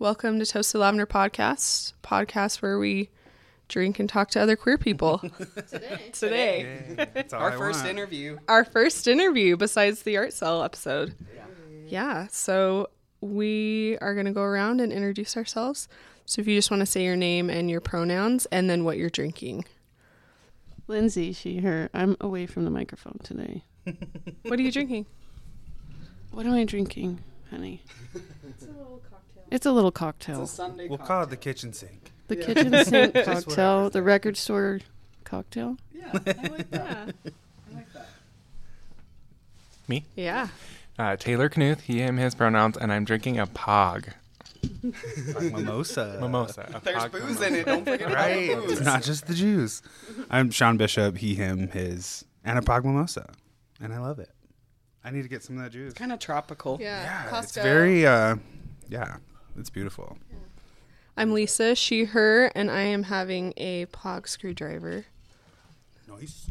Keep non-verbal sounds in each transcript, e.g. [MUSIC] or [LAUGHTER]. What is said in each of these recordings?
Welcome to Toasted Lavender Podcast, podcast where we drink and talk to other queer people. [LAUGHS] Today. Today. That's all Our I first want. interview. Our first interview besides the art cell episode. Yeah. So we are going to go around and introduce ourselves. So if you just want to say your name and your pronouns and then what you're drinking. Lindsay, she, her. I'm away from the microphone today. What are you drinking? What am I drinking, honey? [LAUGHS] It's a little cocktail. It's a Sunday. Cocktail. We'll call it the kitchen sink. the kitchen sink cocktail, the record store cocktail. Yeah, I like that. [LAUGHS] Yeah. I like that. Me? Yeah. Uh, Taylor Knuth, he, him, his pronouns, and I'm drinking a Pog Mimosa. mimosa. A There's Pog booze mimosa. in it. Don't forget about Right. the booze. It's not just the Jews. I'm Sean Bishop, he, him, his, and a Pog Mimosa. And I love it. I need to get some of that juice. Kind of tropical. Yeah. Yeah, it's very, uh, yeah, it's beautiful. I'm Lisa, she, her, and I am having a pog screwdriver. Nice.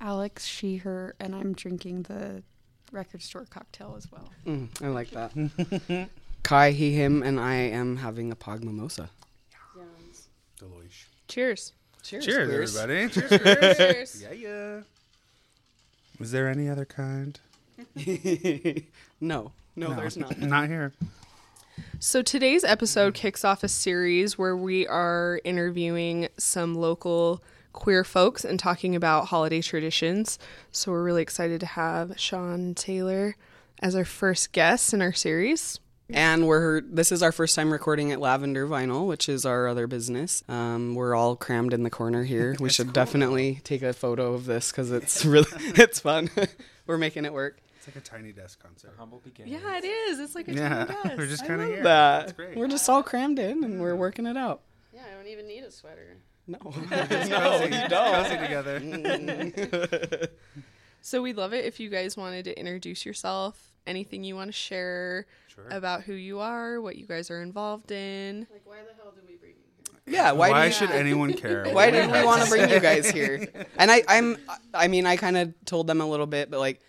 Alex, she, her, and I'm drinking the record store cocktail as well. Mm, I like that. [LAUGHS] Kai, he, him, and I am having a pog mimosa. Deloitte. Cheers. Cheers, Cheers, queers. everybody. Cheers. [LAUGHS] Cheers. yeah, yeah. Was there any other kind? [LAUGHS] no, no, there's not. Not here. So today's episode kicks off a series where we are interviewing some local queer folks and talking about holiday traditions. So we're really excited to have Sean Taylor as our first guest in our series. And we're this is our first time recording at Lavender Vinyl, which is our other business. Um, we're all crammed in the corner here. We should definitely take a photo of this because it's [LAUGHS] really it's fun. [LAUGHS] we're making it work. It's like a tiny desk concert. Humble beginnings. Yeah, it is. It's like a Yeah, tiny [LAUGHS] desk. we're just kind of here. That That's great. we're just all crammed in and we're working it out. Yeah, I don't even need a sweater. No, [LAUGHS] [LAUGHS] no, you don't. Cozy together. So we'd love it if you guys wanted to introduce yourself, anything you want to share Sure. about who you are, what you guys are involved in. Like, why the hell did we bring you here? Yeah, why, Why, do you, should anyone care? why what did we want to to bring you guys here? And I, I'm, I mean, I kind of told them a little bit, but like,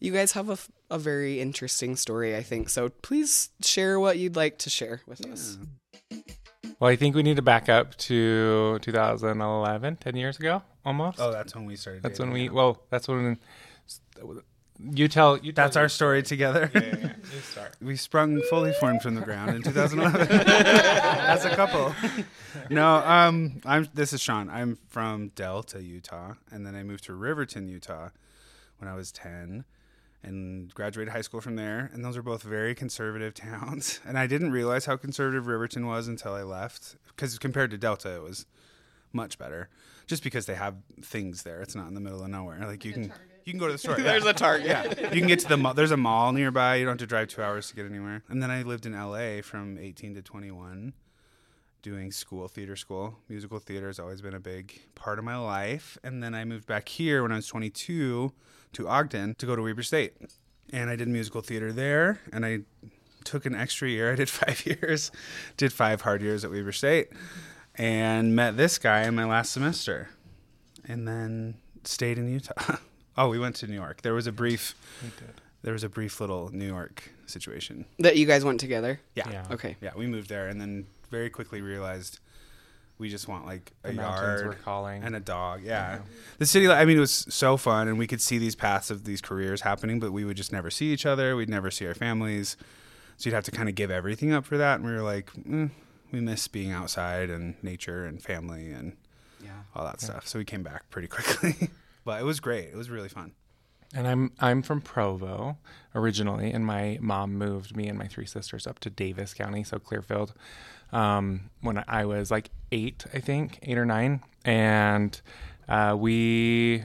you guys have a, a very interesting story, I think. So please share what you'd like to share with us. Well, I think we need to back up to 2011, 10 years ago, almost. Oh, that's when we started. that's when we. yeah. Well, that's when. You tell. You tell That's our your story together. Yeah, yeah, yeah. You start. we sprung fully formed from the ground in 2011 [LAUGHS] as a couple. No, um, I'm. This is Sean. I'm from Delta, Utah, and then I moved to Riverton, Utah, when I was 10, and graduated high school from there. And those are both very conservative [LAUGHS] towns. And I didn't realize how conservative Riverton was until I left, because compared to Delta, it was much better. Just because they have things there, it's not in the middle of nowhere. Like you can, you can go to the store. [LAUGHS] There's a target. Yeah, you can get to the mall. There's a mall nearby. You don't have to drive two hours to get anywhere. And then I lived in LA from 18 to 21, doing school, theater school. Musical theater has always been a big part of my life. And then I moved back here when I was 22 to Ogden to go to Weber State, and I did musical theater there. And I took an extra year. I did [LAUGHS] five years, did five hard years at Weber State, and met this guy in my last semester, and then stayed in Utah. [LAUGHS] oh, we went to New York. There was a brief, there was a brief little New York situation. That you guys went together. Yeah. Yeah. Okay. Yeah, we moved there and then very quickly realized we just want like a The mountains yard were calling. and a dog. Yeah. The city, I mean, it was so fun and we could see these paths of these careers happening, but we would just never see each other. We'd never see our families. So you'd have to kind of give everything up for that. And we were like, mm, we miss being outside and nature and family and Yeah. all that stuff. So we came back pretty [LAUGHS] quickly. but it was great. It was really fun. And I'm I'm from Provo originally, and my mom moved me and my three sisters up to Davis County, so Clearfield, um, when I was like eight, I think, eight or nine, and uh, we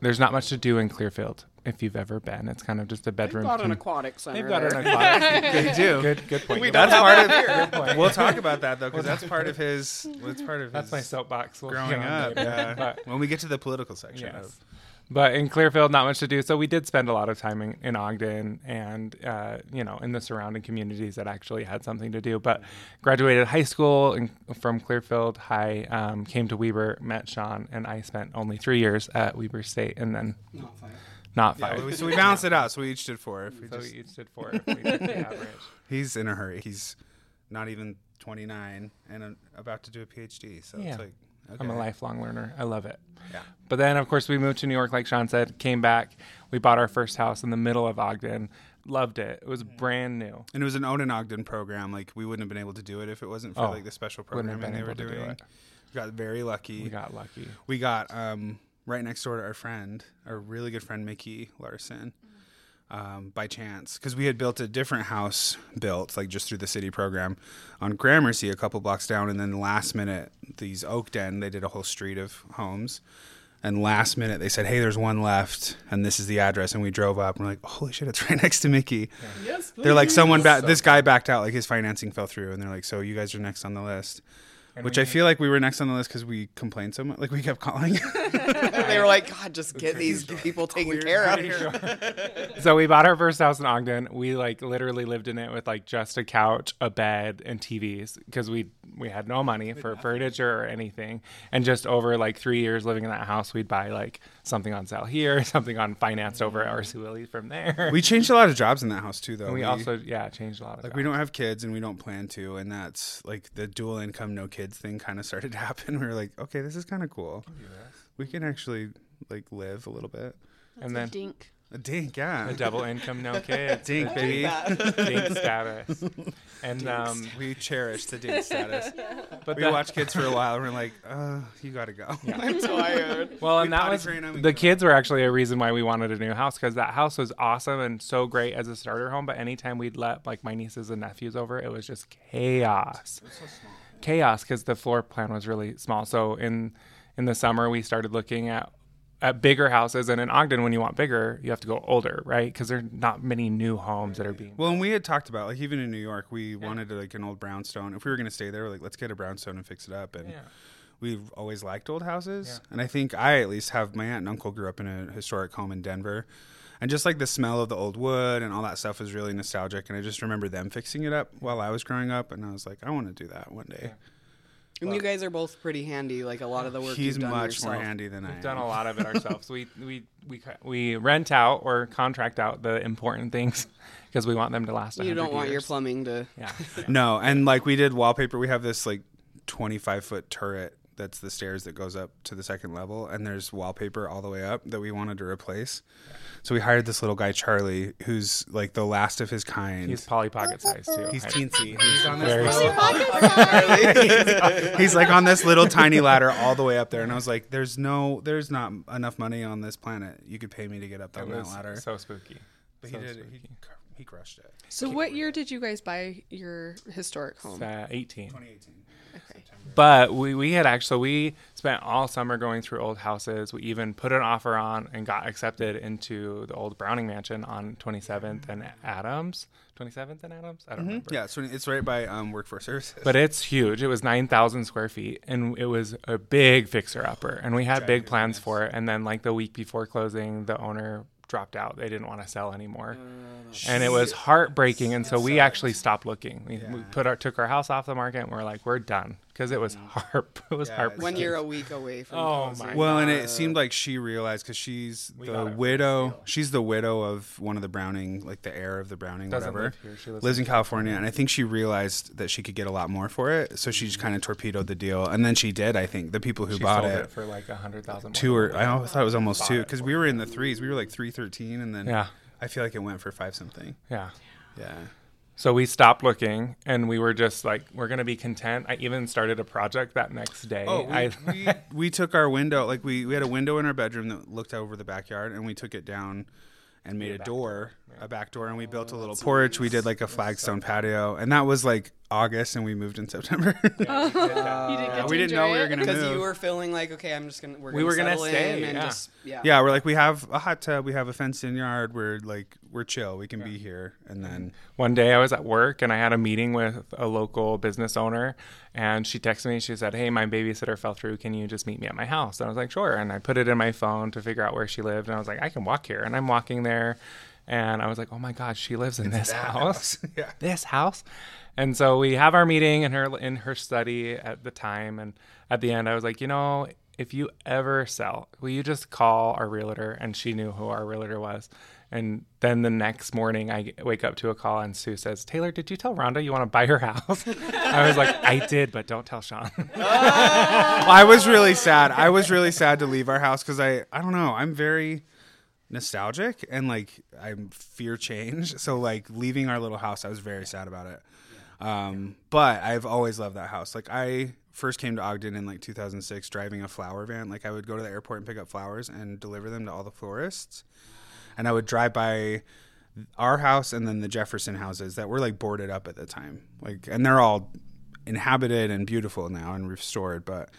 there's not much to do in Clearfield if you've ever been. It's kind of just a They've bedroom. got an aquatic center. They've got there. an [LAUGHS] aquatic. They do. good, good point. We That's don't part have of that here. We'll talk about that though, because that's part of his. That's part of That's his my soapbox. We'll growing up. Yeah. But- when we get to the political section. Yes. Of, But in Clearfield, not much to do. So we did spend a lot of time in, in Ogden and, uh, you know, in the surrounding communities that actually had something to do. But graduated high school in, from Clearfield High, um, came to Weber, met Sean, and I spent only three years at Weber State and then Not five. not five. we- so we balanced it out. So we each did four. If we so just, we each did four. If we did the average. [LAUGHS] he's in a hurry. He's not even 29 and uh, about to do a PhD. So Yeah. it's like, okay. I'm a lifelong learner. I love it. Yeah. But then, of course, we moved to New York, like Sean said, came back. We bought our first house in the middle of Ogden. Loved it. It was brand new. And it was an Oden Ogden program. Like we wouldn't have been able to do it if it wasn't for Oh, like the special programming they were do doing. it. We got very lucky. We got lucky. we got um, right next door to our friend, our really good friend Mickey Larson, um, by chance, because we had built a different house built like just through the city program on Gramercy, a couple blocks down, and then last minute these Ogden they did a whole street of homes. And last minute they said, "Hey, there's one left, and this is the address." And we drove up, and we're like, "Holy shit, it's [LAUGHS] right next to Mickey." Yes, please. They're like, "Someone back. This guy backed out. Like his financing fell through." And they're like, "So you guys are next on the list." And Which we- I feel like we were next on the list because we complained so much. Like we kept calling. [LAUGHS] they were like, God, just get these people taken care of. [LAUGHS] so we bought our first house in Ogden. We like literally lived in it with like just a couch, a bed, and TVs because we we had no money for furniture or anything. And just over like three years living in that house, we'd buy like something on sale here, [LAUGHS] something on financed over at mm. RC Willey from there. we changed a lot of jobs in that house too, though. and we also yeah changed a lot of like jobs. we don't have kids and we don't plan to, and that's like the dual income, no kids thing kind of started [LAUGHS] to happen. We were like, okay, this is kind of cool. We can actually like live a little bit. and then Dink. A dink, yeah. a double income, no kids, [LAUGHS] dink, baby. dink status. And um, We cherish the dink status. [LAUGHS] but We that- watched kids for a while, and we're like, [LAUGHS] uh, you gotta go. I'm [LAUGHS] tired. Well, We and that potty was train 'em and the go. kids were actually a reason why we wanted a new house because that house was awesome and so great as a starter home. But anytime we'd let like my nieces and nephews over, it was just chaos. Chaos because the floor plan was really small. So in in the summer we started looking at at bigger houses, and in Ogden, when you want bigger, you have to go older, right? Because there are not many new homes that are being. Well, and we had talked about like even in New York, we wanted like an old brownstone. If we were gonna stay there, we're like let's get a brownstone and fix it up. And Yeah. we've always liked old houses, and I think I at least have my aunt and uncle grew up in a historic home in Denver, and just like the smell of the old wood and all that stuff was really nostalgic. And I just remember them fixing it up while I was growing up, and I was like, I want to do that one day. And you guys are both pretty handy. Like a lot of the work He's you've done much more handy than I We've am. done a lot of it [LAUGHS] ourselves. we we we we rent out or contract out the important things [LAUGHS] because we want them to last. You don't want your plumbing to. [LAUGHS] Yeah. No, and like we did wallpaper. We have this like 25 foot turret that's the stairs that goes up to the second level, and there's wallpaper all the way up that we wanted to replace. So we hired this little guy Charlie, who's like the last of his kind. He's Polly Pocket size too. He's I- teensy. He's on this small. [LAUGHS] little, [LAUGHS] he's like on this little tiny ladder all the way up there, and I was like, "There's no, there's not enough money on this planet. You could pay me to get up on that ladder." so spooky. but he so did. spooky. He, he crushed it. So, what year did you guys buy your historic home? Uh, 18. 2018. But we, we had actually we spent all summer going through old houses. We even put an offer on and got accepted into the old Browning Mansion on 27th and Adams. 27th and Adams. I don't remember. Yeah, so it's right by um, Workforce Services. But it's huge. It was 9,000 square feet and it was a big fixer upper. And we had big plans for it. And then, like, the week before closing, the owner dropped out. They didn't want to sell anymore. and it was heartbreaking. And so we actually stopped looking. We, we put our, took our house off the market and we're like, we're done. Because mm. [LAUGHS] it was harp. it was Yeah, heartbreaking. When you're a week away from. Oh, closing. my Well, and it seemed like she realized because she's We the got it for a widow. She's the widow of one of the Browning, like the heir of the Browning, Doesn't whatever. live here. She lives Lives in California, and I think she realized that she could get a lot more for it, so she just mm. kind of torpedoed the deal, and then she did. I think the people who she bought sold it, it for like a hundred thousand. two or I always thought it was almost two because we were in the threes. We were like three thirteen, and then Yeah, I feel like it went for five something. yeah. Yeah. So we stopped looking, and we were just like, we're gonna be content. I even started a project that next day. Oh, we, I, we, [LAUGHS] we took our window, like we, we had a window in our bedroom that looked over the backyard, and we took it down and made a back door, a back door, and we built a oh, little porch. We did like a flagstone patio, and that was like August, and we moved in September. [LAUGHS] [LAUGHS] you didn't get to we didn't know we were gonna move. Because you were feeling like, okay, I'm just gonna. We're We gonna were gonna stay, in and yeah. just yeah. yeah, we're like we have a hot tub, we have a fenced-in yard. We're like we're chill, we can be here, and then mm-hmm. one day I was at work and I had a meeting with a local business owner and she texted me she said hey my babysitter fell through can you just meet me at my house and I was like sure and I put it in my phone to figure out where she lived and I was like I can walk here and I'm walking there and I was like oh my god she lives in this house [LAUGHS] yeah. [LAUGHS] this house and so we have our meeting in her in her study at the time and at the end I was like you know if you ever sell, will you just call our realtor? And she knew who our realtor was. And then the next morning, I wake up to a call, and Sue says, Taylor, did you tell Rhonda you want to buy her house? [LAUGHS] I was like, I did, but don't tell Sean. I was really sad. I was really sad to leave our house because I, I don't know, I'm very nostalgic and like I'm fear change. [LAUGHS] So like leaving our little house, I was very sad about it. Um, but I've always loved that house. Like I first came to Ogden in like 2006, driving a flower van. Like I would go to the airport and pick up flowers and deliver them to all the florists, and I would drive by our house and then the Jefferson houses that were like boarded up at the time. Like, and they're all inhabited and beautiful now and restored, but.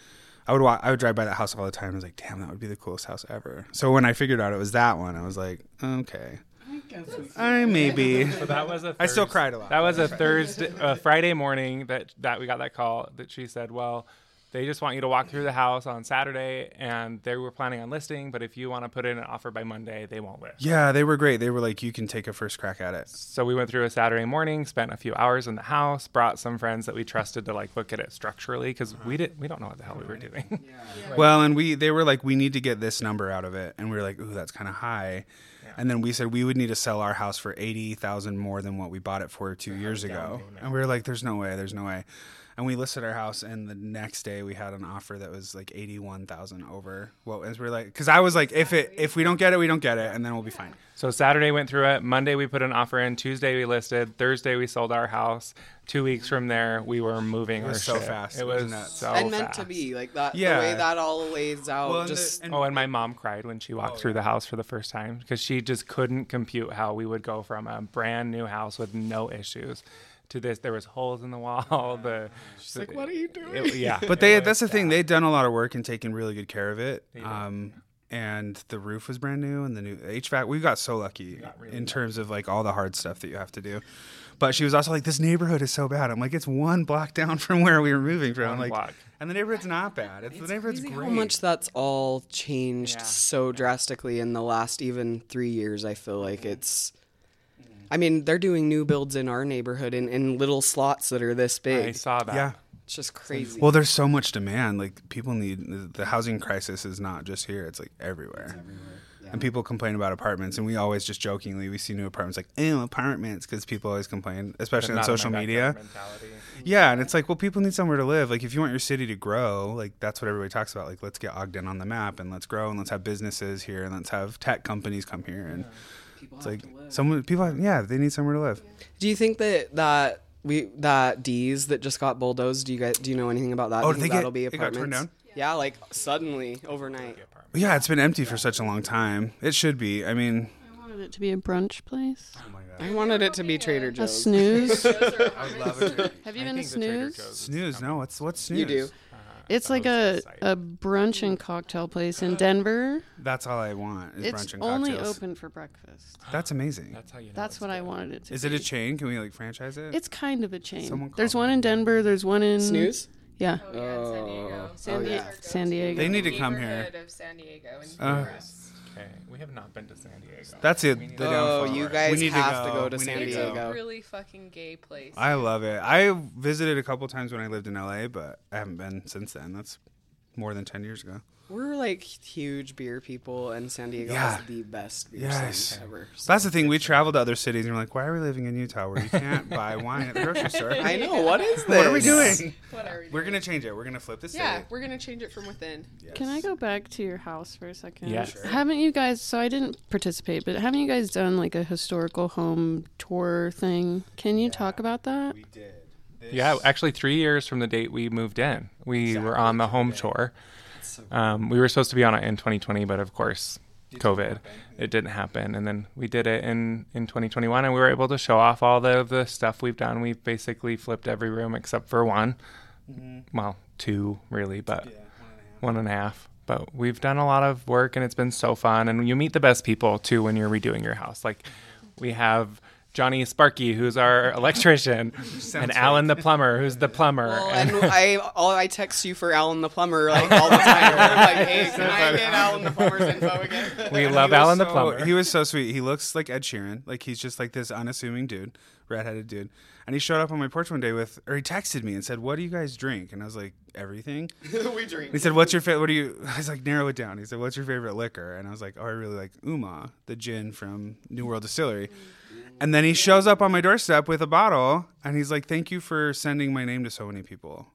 I would walk, I would drive by that house all the time. I was like, damn, that would be the coolest house ever. So when I figured out it was that one, I was like, okay, I maybe. So that was a I still cried a lot. That was a Thursday, a Friday morning that that we got that call that she said, "Well, they just want you to walk through the house on Saturday, and they were planning on listing, but if you want to put in an offer by Monday, they won't list." Yeah, they were great. They were like, you can take a first crack at it. So we went through a Saturday morning, spent a few hours in the house, brought some friends that we trusted to like look at it structurally because we didn't we don't know what the hell we were doing. [LAUGHS] Well, and we they were like, we need to get this number out of it, and we were like, ooh, that's kind of high. And then we said we would need to sell our house for eighty thousand more than what we bought it for two years ago. And we were like, "There's no way, there's no way." And we listed our house, and the next day we had an offer that was like eighty-one thousand over. Well, and We're like, because I was like, if it if we don't get it, we don't get it, and then we'll be fine. So Saturday went through it. Monday we put an offer in. Tuesday we listed. Thursday we sold our house. Two weeks from there we were moving. It was our so shit. fast. It It was was nuts. so and meant to be like that. Yeah. The way that all lays out. Well, and the- just and- Oh, and my mom cried when she walked oh, through the house for the first time because she just couldn't compute how we would go from a brand new house with no issues to this. There was holes in the wall. [LAUGHS] The she's like, "What are you doing?" It, yeah, But they that's the was thing. They'd done a lot of work and taken really good care of it. Um, and the roof was brand new and the new HVAC. We got so lucky in terms of like all the hard stuff that you have to do. But she was also like, "This neighborhood is so bad." I'm like, "It's one block down from where we were moving from." One like, block. and the neighborhood's not bad. It's, the neighborhood's crazy great. how much that's all changed Yeah. so drastically in the last even three years. I feel like it's. I mean, they're doing new builds in our neighborhood in, in little slots that are this big. I saw that. yeah. It's just crazy. Well, there's so much demand. Like people need the- the housing crisis is not just here; it's like everywhere. And people complain about apartments, and we always just jokingly we see new apartments like "ew apartments" because people always complain, especially on social media. Yeah, and it's like, well, people need somewhere to live. Like, if you want your city to grow, like that's what everybody talks about. Like, let's get Ogden on the map, and let's grow, and let's have businesses here, and let's have tech companies come here, and it's like someone people, have, yeah, they need somewhere to live. do you think that that we that D's that just got bulldozed? Do you guys do you know anything about that? Oh, do did you they get- that'll be it got torn apartments? Yeah, like suddenly overnight. Yeah, it's been empty for such a long time. It should be. I mean, I wanted it to be a brunch place. Oh my god. I wanted it to be Trader Joe's. A snooze. [LAUGHS] I would love it. Have you I been to think the Trader Snooze? Snooze. No, what's what's snooze? You do. It's like a, a brunch and cocktail place in Denver. That's all I want is It's brunch and only cocktails. open for breakfast. That's amazing. That's how you. Know That's it's what I good. wanted it to Is be. it a chain? Can we like franchise it? It's kind of a chain. Someone There's one in Denver. There's one in Snooze? Yeah, Oh, San, oh, Di- yeah. San Diego. They need to come here. Neighborhood Of San Diego. And Uh, Okay, we have not been to San Diego. that's it. We need The to- Oh, downfall. you guys We need have to go to We San need it's Diego. a really fucking gay place. I love it. I visited a couple times when I lived in LA, but I haven't been since then. That's more than ten years ago. We're like huge beer people, and San Diego Yeah. has the best beer Yes. scene ever. So that's the thing. We travel to other cities, and we're like, why are we living in Utah where you can't [LAUGHS] buy wine at the grocery store? I know. What is this? What are we doing? What are we Doing? We're gonna change it. We're gonna flip this. Yeah, we're gonna change it from within. Can I go back to your house for a second? Yeah. Sure. Haven't you guys? So I didn't participate, but haven't you guys done like a historical home tour thing? Can you talk about that? We did. Yeah, actually, three years from the date we moved in, we were on the home tour. Um, we were supposed to be on it in 2020, but of course, COVID, it didn't happen. And then we did it in in 2021, and we were able to show off all the the stuff we've done. We've basically flipped every room except for one, well, two really, but one and a half. But we've done a lot of work, and it's been so fun. And you meet the best people too when you're redoing your house. Like we have Johnny Sparky, who's our [LAUGHS] electrician, and Alan the plumber, who's the plumber. Well, and and I all I text you for Alan the plumber like [LAUGHS] all the time. Like, hey, [LAUGHS] can I get Alan the plumber's info again? we love he was Alan the so- plumber. He was so sweet. He looks like Ed Sheeran. Like he's just like this unassuming dude, redheaded dude. And he showed up on my porch one day with, or he texted me and said, "What do you guys drink?" And I was like, "Everything." we drink. He said, "What's your favorite? What do you?" I was like, "Narrow it down." He said, "What's your favorite liquor?" And I was like, "Oh, I really like Oomaw, the gin from New World Distillery." Mm. And then he shows up on my doorstep with a bottle, and he's like, "Thank you for sending my name to so many people."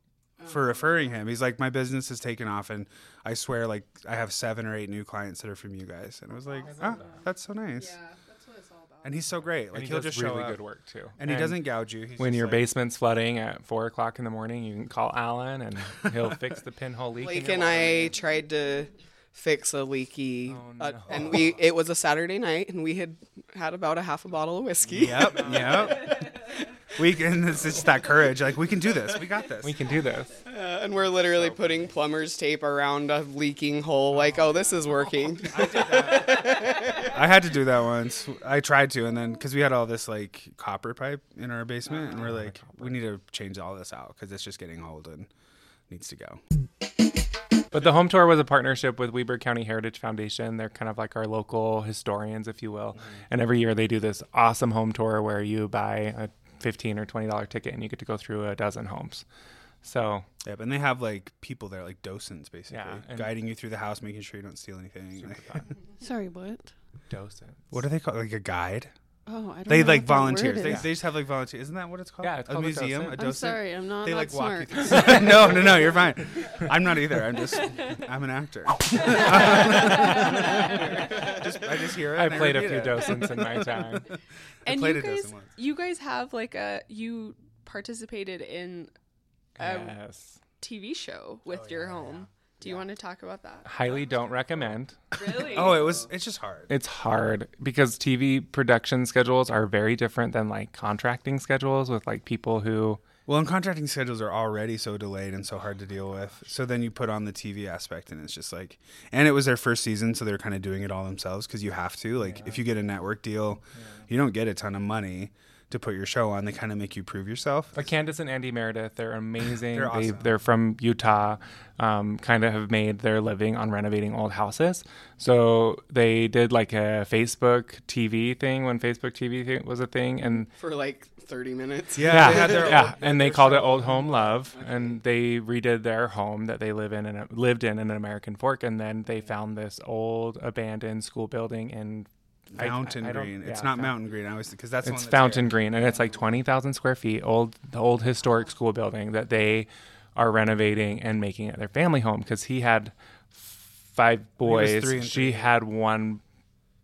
For referring him, he's like, my business has taken off, and I swear, like, I have seven or eight new clients that are from you guys. And I was like, oh, that's so nice. that's what it's all about. And he's so great. And Like he he'll does just show really up, good work too. and he doesn't gouge you. He's When just your like- basement's flooding at four o'clock in the morning, you can call Alan and he'll fix the pinhole leak. in Blake your and water I tried to fix a leaky, Oh, uh, and we it was a Saturday night, and we had had about a half a bottle of whiskey. Yep, [LAUGHS] yep. We can. It's just that courage. Like we can do this. We got this. We can do this. Uh, and we're literally putting plumber's tape around a leaking hole. Like, oh, this is working. [LAUGHS] I had to do that once. I tried to, and then because we had all this like copper pipe in our basement, and we're like, we need to change all this out because it's just getting old and needs to go. But the home tour was a partnership with Weber County Heritage Foundation. They're kind of like our local historians, if you will. Mm-hmm. And every year they do this awesome home tour where you buy a fifteen or twenty dollar ticket and you get to go through a dozen homes. So Yep, and they have like people there, like docents, basically, Yeah, guiding you through the house, making sure you don't steal anything. [LAUGHS] Sorry, what? docents. what do they call like a guide? Oh, I don't They know like what that word volunteers. They, is. they just have like volunteers. Isn't that what it's called? Yeah, it's a called a museum. docent. A I'm docent. sorry, I'm not They that like smart. walk you through. [LAUGHS] no, no, no. You're fine. I'm not either. I'm just. [LAUGHS] I'm an actor. [LAUGHS] just, I just hear it. I and played a repeat few it. docents in my time. And played you a dozen guys, once. you guys have like a you participated in a yes. TV show with oh, your home. Do you want to talk about that? Highly don't recommend. Really? Oh, it was. It's just hard. It's hard because TV production schedules are very different than like contracting schedules with like people who Well, and contracting schedules are already so delayed and so hard to deal with. So then you put on the TV aspect, and it's just like, and it was their first season, so they're kind of doing it all themselves because you have to. Like, if you get a network deal, you don't get a ton of money to put your show on. They kind of make you prove yourself. But Candace and Andy Meredith, they're amazing. [LAUGHS] They're awesome. they're from Utah, um, kind of have made their living on renovating old houses. So they did like a Facebook TV thing when Facebook TV thing was a thing. And for like 30 minutes. Yeah, they had their yeah, old- and they called it Old Home Love, and they redid their home that they live in and lived in in an American Fork, and then they found this old abandoned school building in I- Fountain I don't- Green. It's not Mountain Green. I always because that's It's Fountain here. Green, and it's like twenty thousand square feet, old, the old historic school building that they are renovating and making it their family home because he had five boys. She three. had one.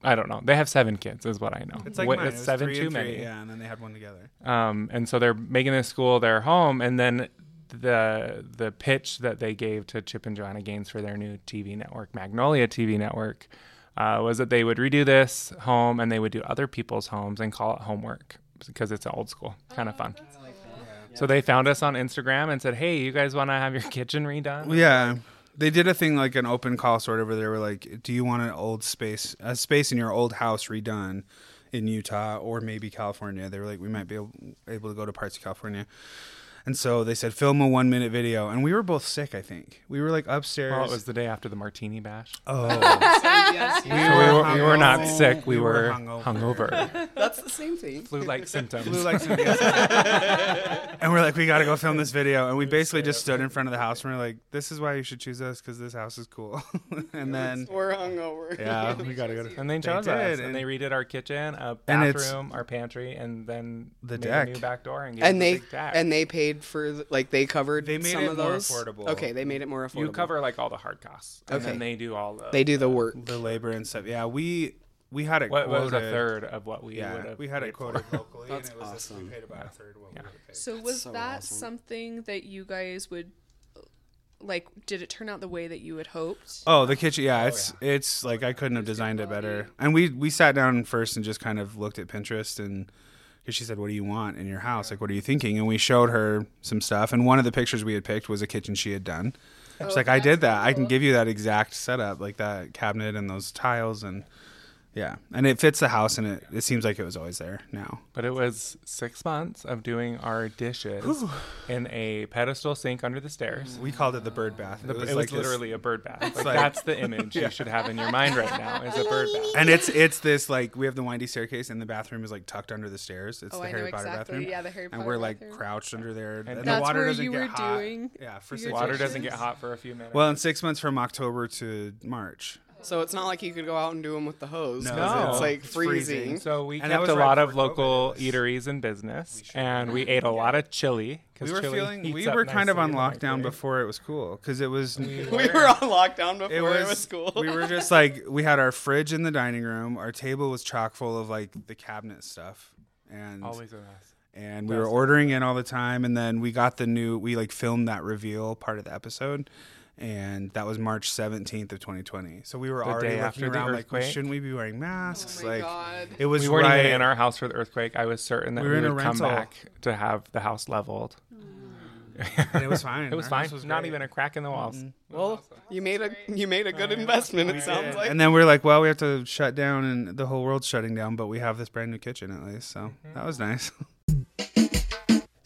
I don't know. They have seven kids, is what I know. It's like What- it's It seven too three, many. Yeah, and then they had one together. Um, and so they're making this school their home, and then the the pitch that they gave to Chip and Joanna Gaines for their new TV network, Magnolia TV network, uh, was that they would redo this home and they would do other people's homes and call it homework because it's old school, kind of fun. So they found us on Instagram and said, "Hey, you guys want to have your [LAUGHS] kitchen redone?" Yeah. They did a thing like an open call sort of where they were like, "Do you want an old space, a space in your old house redone in Utah or maybe California?" They were like, "We might be able, able to go to parts of California." And so they said, "Film a one minute video," and we were both sick. I think we were like upstairs. Well, it was the day after the Martini Bash. oh, [LAUGHS] yes, [LAUGHS] We were, we were not sick. We, We were were hungover. hungover. [LAUGHS] That's the same thing. Flu-like symptoms. Blue like some- yes. and we're like, we got to go film this video. And we basically just stood in front of the house and we're like, this is why you should choose us because this house is cool. and then, We're hungover. yeah, we got to go to. And they chose did, us, and- and they redid our kitchen, a And bathroom, our pantry, and then The made deck. a new back door, and, gave And us a they big deck. and they paid for like they covered They made some it of more those. affordable. Okay, they made it more affordable. you cover like all the hard costs, and Okay. then they do all the. They do the work. The labor and stuff. Yeah, we we had it what quoted. was a third of what we would Yeah, have. we had it paid for. quoted locally, That's and it was this- we awesome. paid about a third what Yeah. we would have paid. So was so that awesome. something that you guys would like? Did it turn out the way that you had hoped? Oh, the kitchen. Yeah, oh, it's it's like I couldn't have designed it better. And we we sat down first and just kind of looked at Pinterest and because she said, "What do you want in your house? Like, what are you thinking?" And we showed her some stuff. And one of the pictures we had picked was a kitchen she had done. She's oh, like, "I did that. I can give you that exact setup, like that cabinet and those tiles." And Yeah, and it fits the house, and it, it seems like it was always there now. But it was six months of doing our dishes in a pedestal sink under the stairs. We called it the bird bath. The- it was, like this- literally a bird bath. Like, like- that's the image [LAUGHS] you should have in your mind right now is a bird bath. [LAUGHS] and it's it's this like we have the windy staircase, and the bathroom is like tucked under the stairs. It's Oh, the I know Harry Potter exactly. bathroom. Yeah, the Harry Potter. and we're like bathroom. crouched under there, and, the water doesn't you get were hot. doing Yeah, for your six Water months. doesn't get hot for a few minutes. Well, in six months from October to March. So it's not like you could go out and do them with the hose. No. 'cause No. it's like It's freezing. freezing. so we And that kept was a right lot of before COVID. local It was- eateries in business, and we ate a lot of chili. 'cause We were chili feeling heats we up were kind of nicely on in the lockdown microwave. before it was cool because it was We [LAUGHS] were on lockdown before it it was, was, cool. we were just like we had our fridge in the dining room. Our table was chock full of like the cabinet stuff, and Always a mess. and we were ordering in all the time. And then we got the new we like filmed that reveal part of the episode, and that was March seventeenth of twenty twenty. So we were The already day looking after the around like, well, earthquake? shouldn't we be wearing masks? Oh my like God. it was We weren't right. even in our house for the earthquake. I was certain that We we, were in a would come rental. back to have the house leveled. and it was fine. [LAUGHS] It was Our fine. house was Not even a crack in the walls. Mm-hmm. well, you made a you made a good investment. It sounds like. And then we are like, well, we have to shut down, and the whole world's shutting down, but we have this brand new kitchen at least, so mm-hmm. that was nice. [LAUGHS]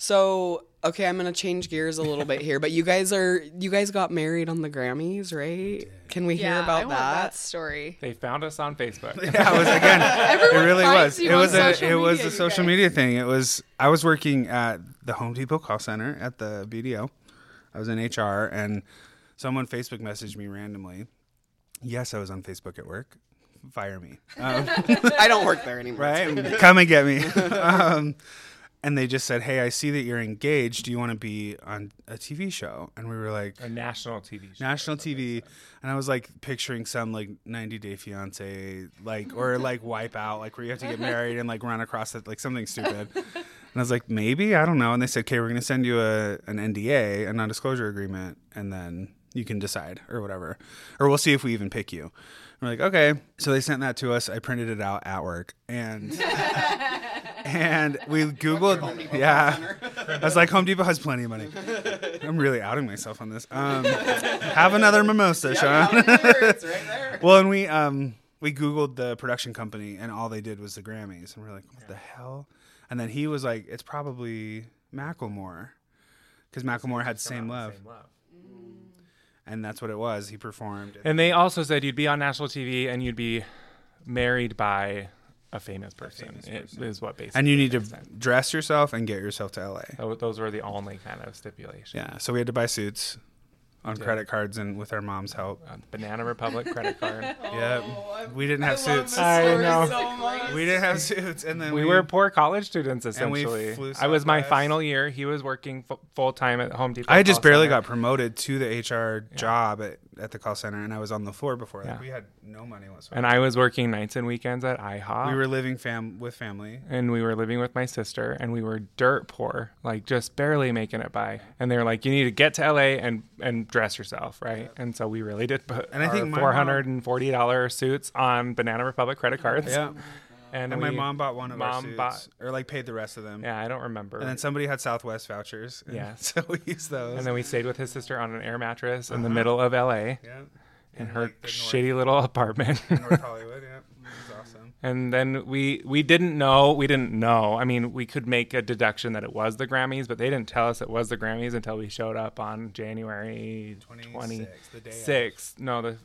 So okay, I'm gonna change gears a little bit here, but you guys are you guys got married on the Grammys, right? Can we hear about I want that? that story. They found us on Facebook. [LAUGHS] yeah, it was [LAUGHS] again. it really finds was. you It on was a social it was media, a social guys. media thing. It was I was working at the Home Depot call center at the BDO. I was in HR, and someone Facebook messaged me randomly. Yes, I was on Facebook at work. Fire me, um, [LAUGHS] I don't work there anymore. right? Come and get me. um, and they just said, "Hey, I see that you're engaged. Do you want to be on a TV show?" And we were like, a national TV show. national TV, and I was like picturing some like 90 Day Fiance, like or [LAUGHS] like Wipeout, like where you have to get [LAUGHS] married and like run across it, like something stupid. And I was like, maybe I don't know. And they said, okay, we're gonna send you a an NDA, a non-disclosure agreement, and then you can decide or whatever, or we'll see if we even pick you. We're like, okay. So they sent that to us. I printed it out at work, and [LAUGHS] and [LAUGHS] we googled. Yeah, [LAUGHS] I was like, Home Depot has plenty of money. [LAUGHS] I'm really outing myself on this. Um, have another mimosa, Sean. it's right there. well, and we um we googled the production company, and all they did was the Grammys, and we're like, what the hell? And then he was like, it's probably Macklemore, because Macklemore had the same love, and that's what it was. He performed. And they also said you'd be on national TV and you'd be married by a famous person. It is what basically. and you need to they said. dress yourself and get yourself to LA. Tho- Those were the only kind of stipulations. Yeah, so we had to buy suits on credit cards and with our mom's help. Uh, Banana Republic credit card. [LAUGHS] yeah, we didn't have suits. I know. so. We didn't have suits, and then We were poor college students And we essentially. flew I was my Southwest. final year. He was working f- full time at Home Depot. I just barely center. got promoted to the HR job at, at the call center, and I was on the floor before. Like Yeah. we had no money whatsoever. And I was working nights and weekends at IHOP. we were living fam with family. and we were living with my sister and we were dirt poor like just barely making it by and they were like you need to get to la and and dress yourself right and so we really did put And I think $440 suits on banana republic credit cards Yeah, [LAUGHS] and, and my mom bought one of our suits, bought- or like paid the rest of them. yeah i don't remember And then somebody had Southwest vouchers. and Yeah. [LAUGHS] so we used those. and then we stayed with his sister on an air mattress in the Uh-huh. middle of la yeah, in In, her like, shitty little apartment North, Hollywood. Yeah, [LAUGHS] it was awesome. And then we we didn't know we didn't know. I mean, we could make a deduction that it was the Grammys, but they didn't tell us it was the Grammys until we showed up on January 26th, twenty the day of. No, the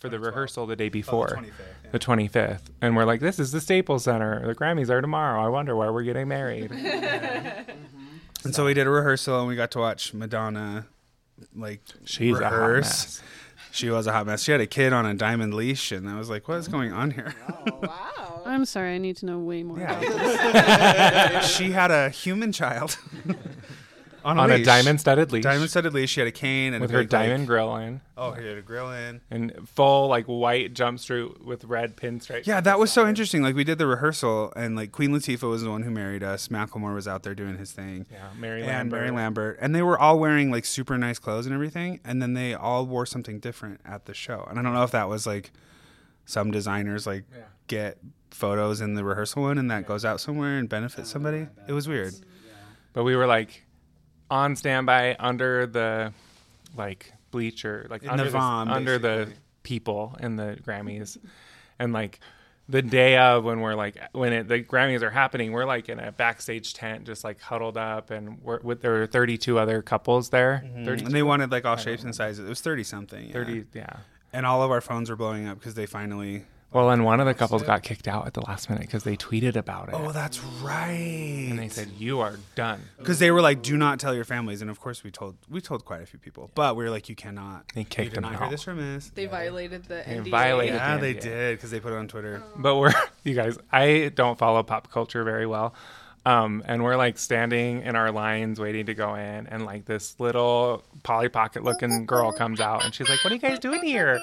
for the rehearsal the day Oh, the before. 25th, yeah. the 25th. And we're like, this is the Staples Center. The Grammys are tomorrow. I wonder why we're getting married. [LAUGHS] [LAUGHS] Mm-hmm. And so we did a rehearsal, and we got to watch Madonna, like She's a hot rehearse. mess. She was a hot mess. She had a kid on a diamond leash, and I was like, "What is oh. going on here?" Oh, wow. [LAUGHS] I'm sorry. I need to know way more. Yeah. about this. she had a human child on a, On a diamond studded leash. diamond studded leash. She had a cane and with a her big, like- diamond grill in oh, she had a grill in. and full like white jumpsuit with red pinstripes. Yeah, that was so interesting. Like we did the rehearsal, and like Queen Latifah was the one who married us. Macklemore was out there doing his thing. Yeah, Mary and Lambert. Mary Lambert, and they were all wearing like super nice clothes and everything, and then they all wore something different at the show. And I don't know if that was like some designers like Yeah. get photos in the rehearsal one, and that goes out somewhere and benefits somebody. It was weird. But we were like on standby under the like bleacher, like In under the vom, under the people in the Grammys, and like the day of when we're like when it, the Grammys are happening, we're like in a backstage tent, just like huddled up, and we're with there were 32 other couples there. Mm-hmm. 32, And they wanted like all shapes and sizes. It was thirty something. yeah. 30, yeah. And all of our phones were blowing up because they finally. Well, and one of the couples got kicked out at the last minute because they tweeted about it. Oh, that's right. and they said you are done. because they were like, "Do not tell your families." And of course, we told we told quite a few people, but we were like, "You cannot." They you kicked did them not hear this from us. They violated the They NDA. violated- Yeah, the they NDA. did because they put it on Twitter. but we're [LAUGHS] you guys i don't follow pop culture very well um, and we're like standing in our lines waiting to go in and like this little polly pocket looking girl comes out and she's like what are you guys doing here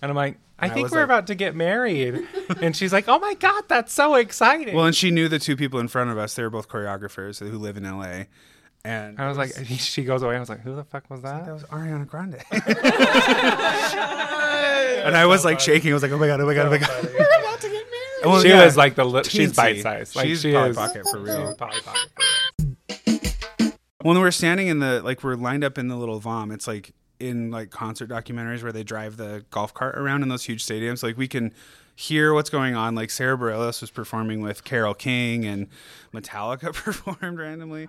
and i'm like i And I think was we're like- about to get married and she's like oh my god that's so exciting Well, and she knew the two people in front of us. They were both choreographers who live in LA. And i was like she goes away i was like who the fuck was that that was Ariana Grande. [LAUGHS] and I was like shaking. I was like, oh my god, oh my god, oh my god. We're about to get married. Well, she yeah. was like the li- she's bite sized like She's she Polly is Pocket for real. Polly Pocket. When we're standing in the like we're lined up in the little vom, it's like in like concert documentaries where they drive the golf cart around in those huge stadiums. Like we can hear what's going on. Like Sara Bareilles was performing with Carole King and Metallica [LAUGHS] performed randomly.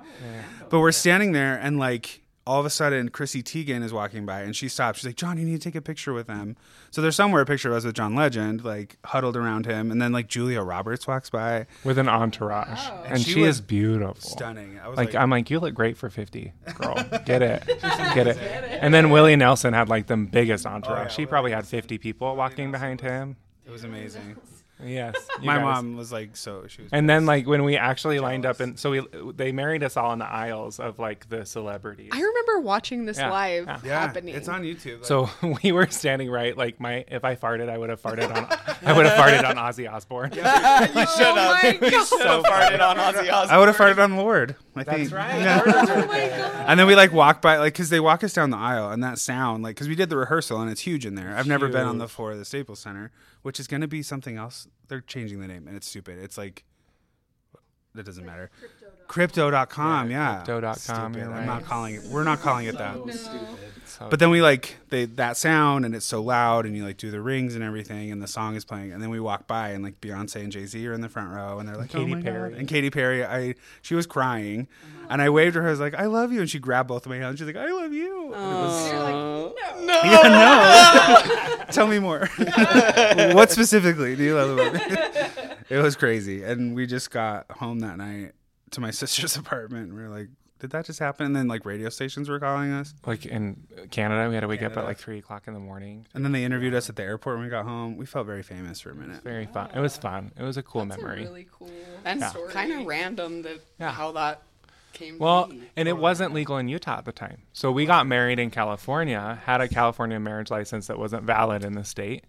But we're standing there and like all of a sudden Chrissy Teigen is walking by and she stops. She's like, John, you need to take a picture with them. So there's somewhere a picture of us with John Legend, like huddled around him, and then like Julia Roberts walks by. with an entourage and, she she, is beautiful Stunning. I was like, like, I'm like, you look great for 50, girl. [LAUGHS] Get it. Get it. And then Willie Nelson had like the biggest entourage. Oh, she probably had 50 people walking behind him. it was amazing. Yes. [LAUGHS] My guys. mom was like, so she was. And then like when we actually lined up and so we they married us all in the aisles of like the celebrities. I remember watching this Yeah, live yeah. yeah, happening. it's on YouTube. Like, So [LAUGHS] we were standing right like my if I farted I would have farted on I would have farted on Ozzy Osbourne. [LAUGHS] you should have. Oh my God. so farted on Ozzy Osbourne. I would have farted on Lorde. I think. And then we like walk by, like, because they walk us down the aisle, and that sound, like, because we did the rehearsal, and it's huge in there. I've never been on the floor of the Staples Center, which is going to be something else. They're changing the name, and it's stupid. It's like, that doesn't matter. Crypto.com, yeah. Crypto.com, Stupid. you're I'm right. not calling it. We're not calling it that. [LAUGHS] So- But then we like they that sound and it's so loud and you like do the rings and everything and the song is playing and then we walk by and like Beyonce and Jay Z are in the front row and they're like Katy oh Perry. God. and Katy Perry I she was crying and I waved her I was like I love you and she grabbed both of my hands she's like I love you and it was, no. [LAUGHS] yeah no [LAUGHS] tell me more what specifically do you love about me it was crazy and we just got home that night to my [LAUGHS] sister's apartment and we were like did that just happen and then like radio stations were calling us like in Canada we had to wake up at like three o'clock in the morning. And then they interviewed us at the airport when we got home. We felt very famous for a minute. Very fun. It was fun. It was a cool That's a memory. really cool And story. kind of random that Yeah. how that came. Well, to be. and it wasn't legal in Utah at the time. So we got married in California, had a California marriage license that wasn't valid in the state.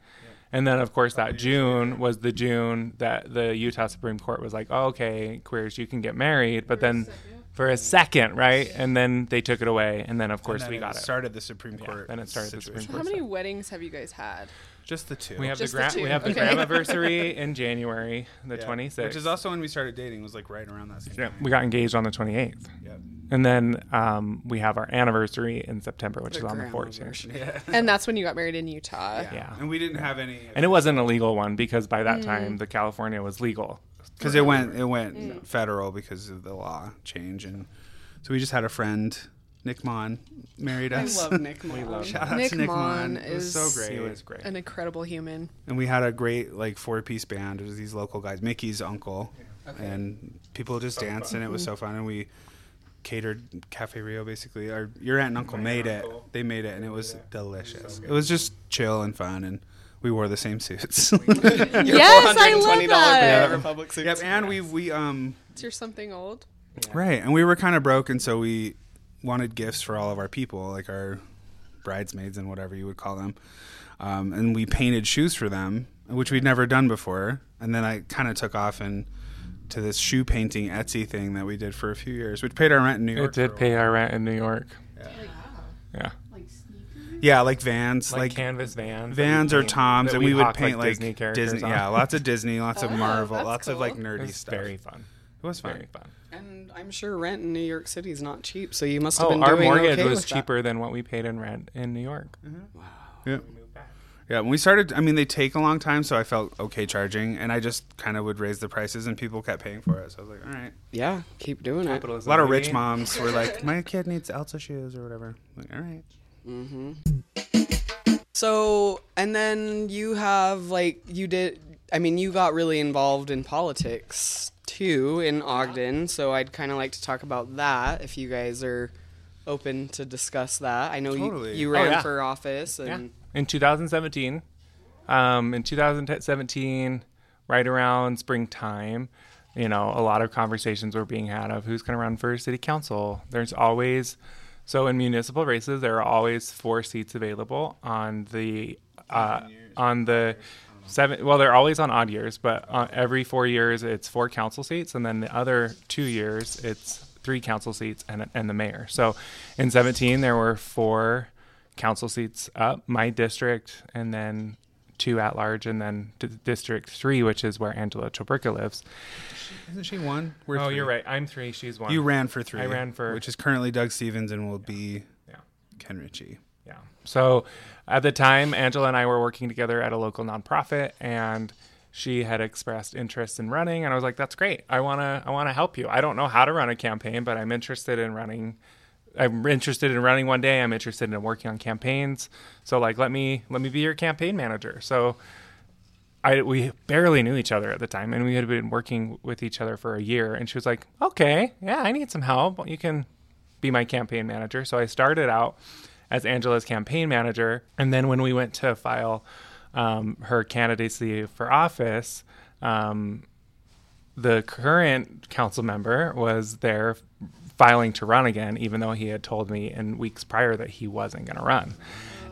And then, of course, that June was the June that the Utah Supreme Court was like, oh, okay, queers, you can get married. But then for a second, right? And then they took it away. And then, of course, then we got it. started the Supreme Court. then it started the Supreme situation. Court. How many weddings have you guys had? Just the two. We have Just the the gra- two. we have the Okay. anniversary [LAUGHS] in January, the Yeah. 26th. Which is also when we started dating. Was like right around that same yeah, time. we got engaged on the 28th. Yep. And then um, we have our anniversary in September, which The is on the grandma 14th. version. And that's when you got married in Utah. Yeah. Yeah. And we didn't have any. And it wasn't a legal one because by Mm. that time the California was legal. because it went it went Mm. federal because of the law change, and so we just had a friend, Nick Mon, married us. I us. love Nick. [LAUGHS] Moore. love Shout out Nick to Nick Mon Mon. It was is so great. He was great. An incredible human. and we had a great like four piece band. It was these local guys, Mickey's uncle, and people just danced, and it was so fun. And we catered Cafe Rio basically. Our your aunt and uncle made it. They made it, and it was delicious. It was just chill and fun, and we wore the same suits. [LAUGHS] [LAUGHS] Your Yes, I love $420 that. Banana Republic suits. yep, and we we um Is your something old? right, and we were kind of broke, and so we wanted gifts for all of our people, like our bridesmaids and whatever you would call them. Um, and we painted shoes for them, which we'd never done before. And then I kind of took off and to this shoe painting Etsy thing that we did for a few years, which paid our rent in New York. It did pay our rent in New York. Yeah. Yeah. while. Yeah, like Vans, Like, like, canvas vans. Vans or Toms, that and we would paint like Disney characters. Disney. on. Yeah, lots of Disney, lots of Oh, Marvel, that's lots of cool. like It nerdy was stuff. very fun. it was fun. Very fun. And I'm sure rent in New York City is not cheap, so you must have been doing Oh, been our doing mortgage okay was with that. cheaper than what we paid in rent in New York. Mm-hmm. Yeah. We moved back. Yeah, when we started, I mean, they take a long time, so I felt okay charging, and I just kind of would raise the prices, and people kept paying for it. So I was like, all right. Yeah, keep doing it. A lot of rich moms were like, [LAUGHS] my kid needs Elsa shoes or whatever. I'm like, all right. Mm-hmm. So, and then you have like you did. I mean, you got really involved in politics too in Ogden. So I'd kind of like to talk about that if you guys are open to discuss that. I know Totally. you you Oh, ran yeah. for office and Yeah. In 2017, um, in 2017, right around springtime, you know, a lot of conversations were being had of who's going to run for city council. There's always, so in municipal races, there are always four seats available on the, uh, on the seven. Well, they're always on odd years, but uh, every four years it's four council seats, and then the other two years it's three council seats and and the mayor. So in 17 there were four council seats up, my district, and then two at large, and then d- District Three, which is where Angela Choberka lives. Isn't she one? We're oh, three. you're right. I'm three. She's one. You ran for three. I ran for- which is currently Doug Stephens and will be Yeah. Ken Richey. Yeah. So at the time, Angela and I were working together at a local nonprofit, and she had expressed interest in running, and I was like, "That's great. I wanna, I wanna help you. I don't know how to run a campaign, but I'm interested in running. I'm interested in running one day. I'm interested in working on campaigns. So like, let me, let me be your campaign manager." So. I, we barely knew each other at the time, and we had been working with each other for a year. And she was like, "Okay, yeah, I need some help. You can be my campaign manager." So I started out as Angela's campaign manager, and then when we went to file um, her candidacy for office, um, the current council member was there filing to run again, even though he had told me in weeks prior that he wasn't going to run.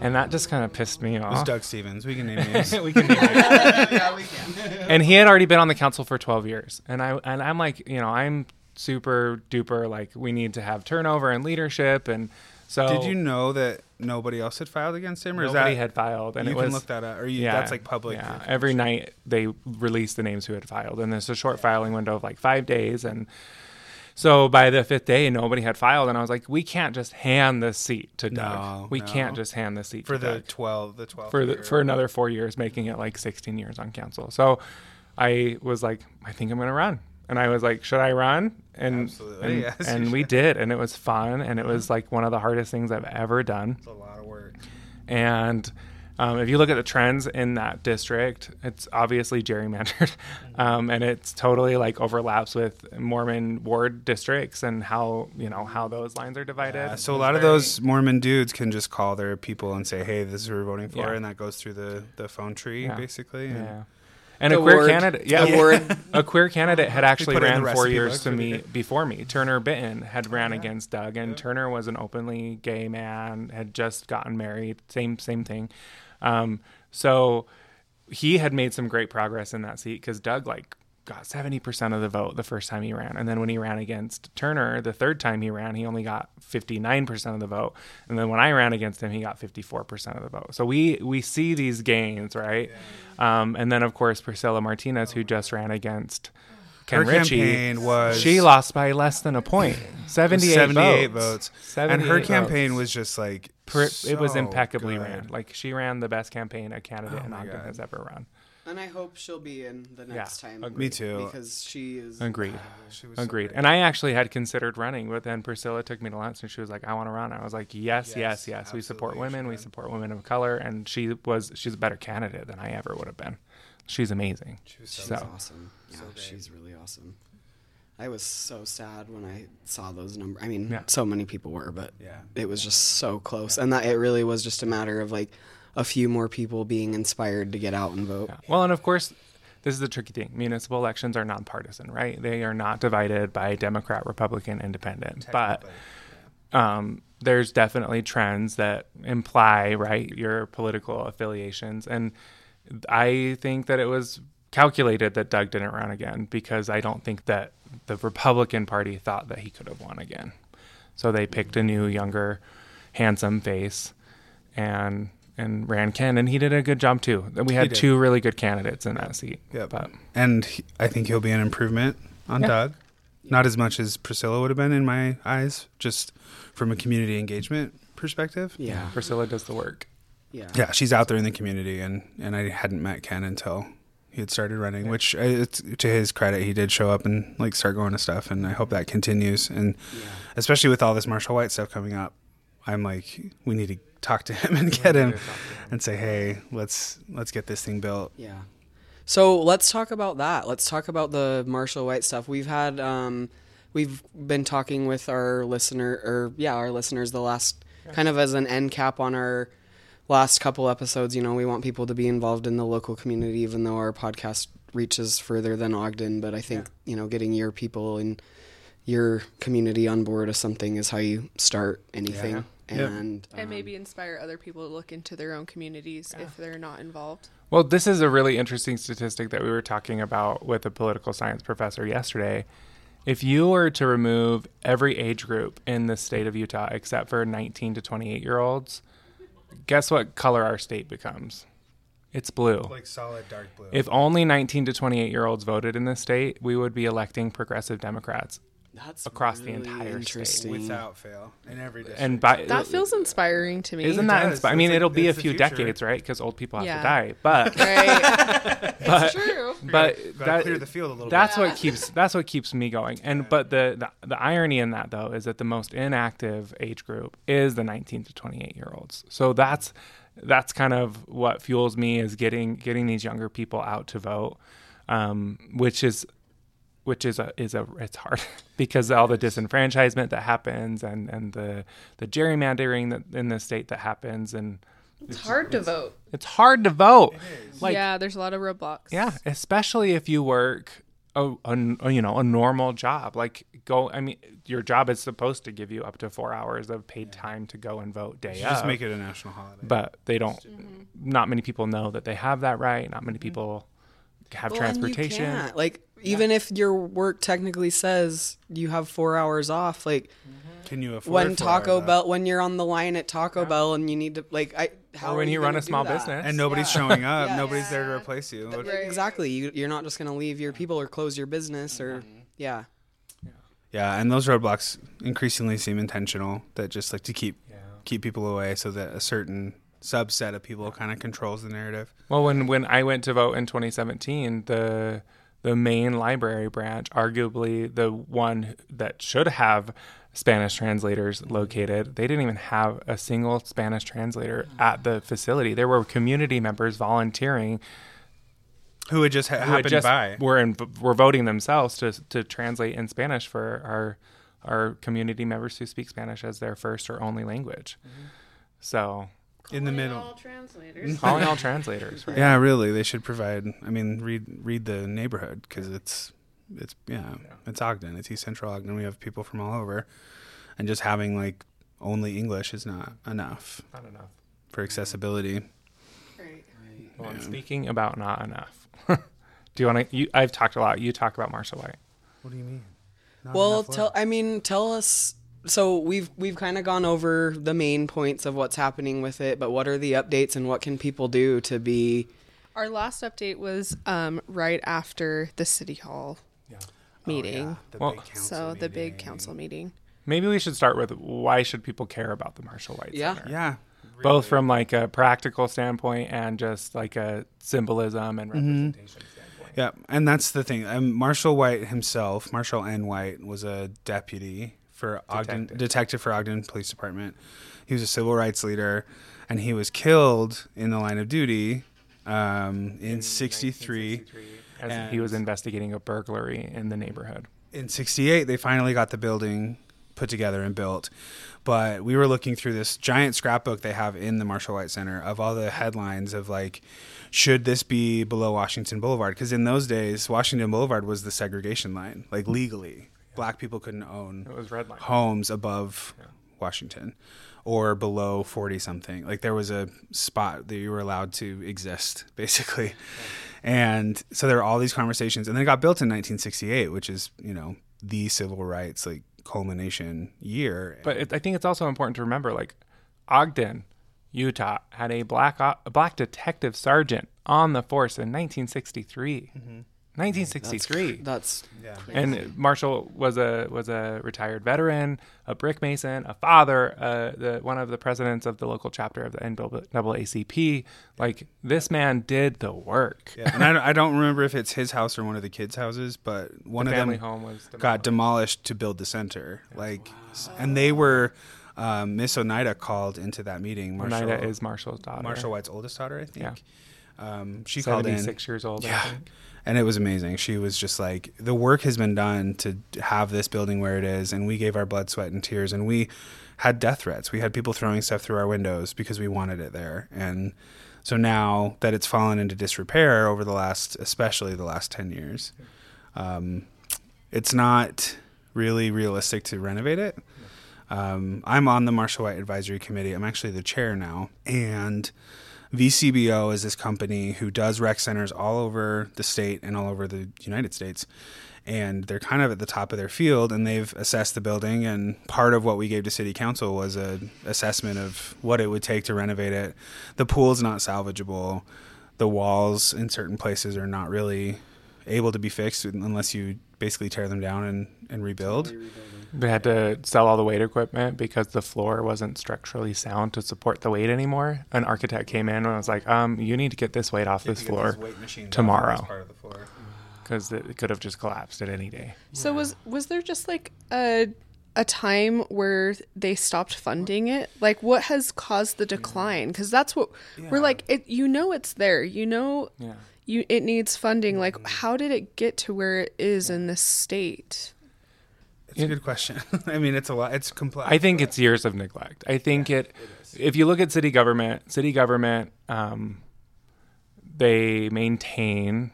And that just kind of pissed me It was off. Doug Stephens. We can name [LAUGHS] names. we can name it. And he had already been on the council for 12 years. And I and I'm like, you know, I'm super duper like we need to have turnover and leadership and so Did you know that nobody else had filed against him, or is nobody that had filed and you it can was look that up, or you, that's like public? Yeah, every night they release the names who had filed, and there's a short filing window of like five days, and so by the fifth day, nobody had filed, and I was like, we can't just hand this seat to Doug. No, we no. can't just hand this seat for the Doug twelve, the twelve for the, for another four years, making it like 16 years on council. So I was like, I think I'm gonna run, and I was like, should I run? And Absolutely, and, yes, and we did, and it was fun, and it was like one of the hardest things I've ever done. It's a lot of work. And um, if you look at the trends in that district, it's obviously gerrymandered, [LAUGHS] um, and it's totally like overlaps with Mormon ward districts and how you know how those lines are divided. Yeah, so a It's lot of those Mormon dudes can just call their people and say, "Hey, this is who we're voting for," Yeah. and that goes through the the phone tree Yeah. basically. and- yeah. And a queer word- candidate, yeah, the [LAUGHS] a queer candidate had actually put it in ran four years to me before me. Turner Bitton had ran yeah. against Doug, and Turner was an openly gay man, had just gotten married, same same thing. Um, so he had made some great progress in that seat because Doug like got seventy percent of the vote the first time he ran, and then when he ran against Turner the third time he ran, he only got fifty nine percent of the vote, and then when I ran against him, he got fifty four percent of the vote. So we we see these gains, right? Um, and then of course Priscilla Martinez, who just ran against Ken Her Richey, campaign was she lost by less than a point, seventy eight 78 votes. votes, and her 78 campaign was just like Pr- it was impeccably good. ran. Like she ran the best campaign a candidate Oh in my Ogden God. has ever run. and I hope she'll be in the next time. agreed. Me too. Because she is Agreed. Ah, she was so Agreed. great. And I actually had considered running, but then Priscilla took me to lunch and she was like, "I want to run." I was like, "Yes, yes, Yes, yes. We support women. We support women of color." And she was she's a better candidate than I ever would have been. She's amazing. She was so She's So- awesome. Yeah, So she's really awesome. I was so sad when I saw those numbers. I mean, Yeah. so many people were, but Yeah. it was just so close, and that it really was just a matter of like a few more people being inspired to get out and vote. Yeah. Well, and of course, this is the tricky thing. Municipal elections are nonpartisan, right? They are not divided by Democrat, Republican, Independent. But um, there's definitely trends that imply right your political affiliations and i think that it was calculated that doug didn't run again because i don't think that the republican party thought that he could have won again so they picked a new younger handsome face and and ran ken and he did a good job too we had two really good candidates in that seat Yep. but and he, I think he'll be an improvement on Yeah. Doug. Not as much as Priscilla would have been in my eyes, just from a community engagement perspective. Yeah. priscilla does the work Yeah. yeah, she's out there in the community, and and I hadn't met Ken until he had started running. Which, uh, it's, to his credit, he did show up and like start going to stuff, and I hope that continues. And Yeah. especially with all this Marshall White stuff coming up, I'm like, we need to talk to [LAUGHS] him and get him and say, hey, let's let's get this thing built. Yeah. So let's talk about that. Let's talk about the Marshall White stuff. We've had um, we've been talking with our listener or yeah, our listeners the last kind of as an end cap on our last couple episodes. You know, we want people to be involved in the local community, even though our podcast reaches further than Ogden. But I think you know, getting your people and your community on board of something is how you start anything. Yeah. And and um, maybe inspire other people to look into their own communities if they're not involved. Well, this is a really interesting statistic that we were talking about with a political science professor yesterday. If you were to remove every age group in the state of Utah except for 19 to 28 year olds, guess what color our state becomes? It's blue. Like solid dark blue. If only 19 to 28 year olds voted in this state, we would be electing progressive Democrats. That's across the really entire state. without fail, in every district. And by That feels inspiring to me. isn't that inspiring? I mean, like- it'll be a few future. decades, right? Because old people have Yeah. to die. But [LAUGHS] right? [LAUGHS] but it's true. but that, clear the field a little that's bit. what keeps that's what keeps me going and but the, the the irony in that though is that the most inactive age group is the 19 to 28 year olds so that's that's kind of what fuels me is getting getting these younger people out to vote um, which is which is a is a it's hard [LAUGHS] because all the disenfranchisement that happens and and the the gerrymandering that in the state that happens and It's hard to vote. it's hard to vote like yeah, there's a lot of roadblocks. yeah, especially if you work a, a- a, you know a normal job. Like go, I mean, your job is supposed to give you up to four hours of paid time to go and vote day just make it a national holiday. but they don't. Mm-hmm. Not many people know that they have that right. Not many mm-hmm. people have Well, and you transportation. can't. Like even if your work technically says you have four hours off, like mm-hmm. Can you afford when Taco hours Bell, when you're on the line at Taco Bell and you need to like, I how Or are when you gonna run a small business. and nobody's Yeah. showing up, Yeah. nobody's there to replace you. Th- Exactly. You, you're not just gonna leave your people or close your business or mm-hmm. yeah. Yeah, and those roadblocks increasingly seem intentional. That just like to keep keep people away, so that a certain subset of people kind of controls the narrative. Well, when when I went to vote in 2017, the the main library branch, arguably the one that should have Spanish translators located, they didn't even have a single Spanish translator at the facility. There were community members volunteering Who had just ha- who had just by? were in, were voting themselves to to translate in Spanish for our our community members who speak Spanish as their first or only language. Mm-hmm. So in the middle. All translators. [LAUGHS] calling all [LAUGHS] translators, right? Yeah, really, they should provide. I mean, read read the neighborhood because it's it's yeah, it's Ogden, it's East Central Ogden. We have people from all over, and just having like only English is not enough Not enough. for accessibility. Well, and speaking about not enough, [LAUGHS] do you want to? You, I've talked a lot. You talk about Marshall White. What do you mean? Well, tell I mean, tell us. So we've we've kind of gone over the main points of what's happening with it, but what are the updates and what can people do to be? Our last update was um, right after the city hall meeting. the Well- big council So the big council meeting. Maybe we should start with why should people care about the Marshall White Yeah. Center? Yeah, Both from like a practical standpoint and just like a symbolism and representation standpoint. Yeah, and that's the thing. Um, Marshall White himself, Marshall N. White, was a deputy for Ogden, Detective. detective for Ogden Police Department. He was a civil rights leader, and he was killed in the line of duty um, in '63. As he was investigating a burglary in the neighborhood. in 68 they finally got the building put together and built but we were looking through this giant scrapbook they have in the marshall white center of all the headlines of like should this be below washington boulevard because in those days washington boulevard was the segregation line like legally black people couldn't own It was homes above Washington or below 40 something. Like there was a spot that you were allowed to exist [LAUGHS] basically. And so there were all these conversations and then it got built in 1968, which is, you know, the civil rights like culmination year. But it, I think it's also important to remember, like Ogden, Utah, had a black o- a black detective sergeant on the force in 1963. Mm-hmm. 1963. That's Yeah. and Marshall was a was a retired veteran, a brick mason, a father, uh, the one of the presidents of the local chapter of the NAACP. Like this man did the work. Yeah, and I, don't- I don't remember if it's his house or one of the kids' houses, but one the of family them home was got demolished to build the center. Like, s- and they were um, Miss Oneida called into that meeting. Marshall, Oneida is Marshall's daughter. Marshall White's oldest daughter, I think. Yeah. Um, she called in, 76 years old. I Yeah. think. And it was amazing. She was just like, the work has been done to have this building where it is, and we gave our blood, sweat, and tears, and we had death threats. We had people throwing stuff through our windows because we wanted it there, and so now that it's fallen into disrepair over the last, especially the last ten years, um, it's not really realistic to renovate it. Um, I'm on the Marshall White Advisory Committee. I'm actually the chair now, and VCBO is this company who does rec centers all over the state and all over the United States. And they're kind of at the top of their field, and they've assessed the building. And part of what we gave to City Council was an assessment of what it would take to renovate it. The pool's not salvageable. The walls in certain places are not really able to be fixed unless you basically tear them down and, and rebuild. They had to sell all the weight equipment because the floor wasn't structurally sound to support the weight anymore. An architect came in and was like, um, you need to get this weight off this floor tomorrow because it could have just collapsed at any day. So was was there just like a a time where they stopped funding it? Like what has caused the decline? Because that's what we're like. It you know it's there. You know Yeah. you it needs funding. Like how did it get to where it is in this state? It's a good question. [LAUGHS] I mean, it's a lot. It's complex. I think it's years of neglect. I think it, if you look at city government, city government, um, they maintain,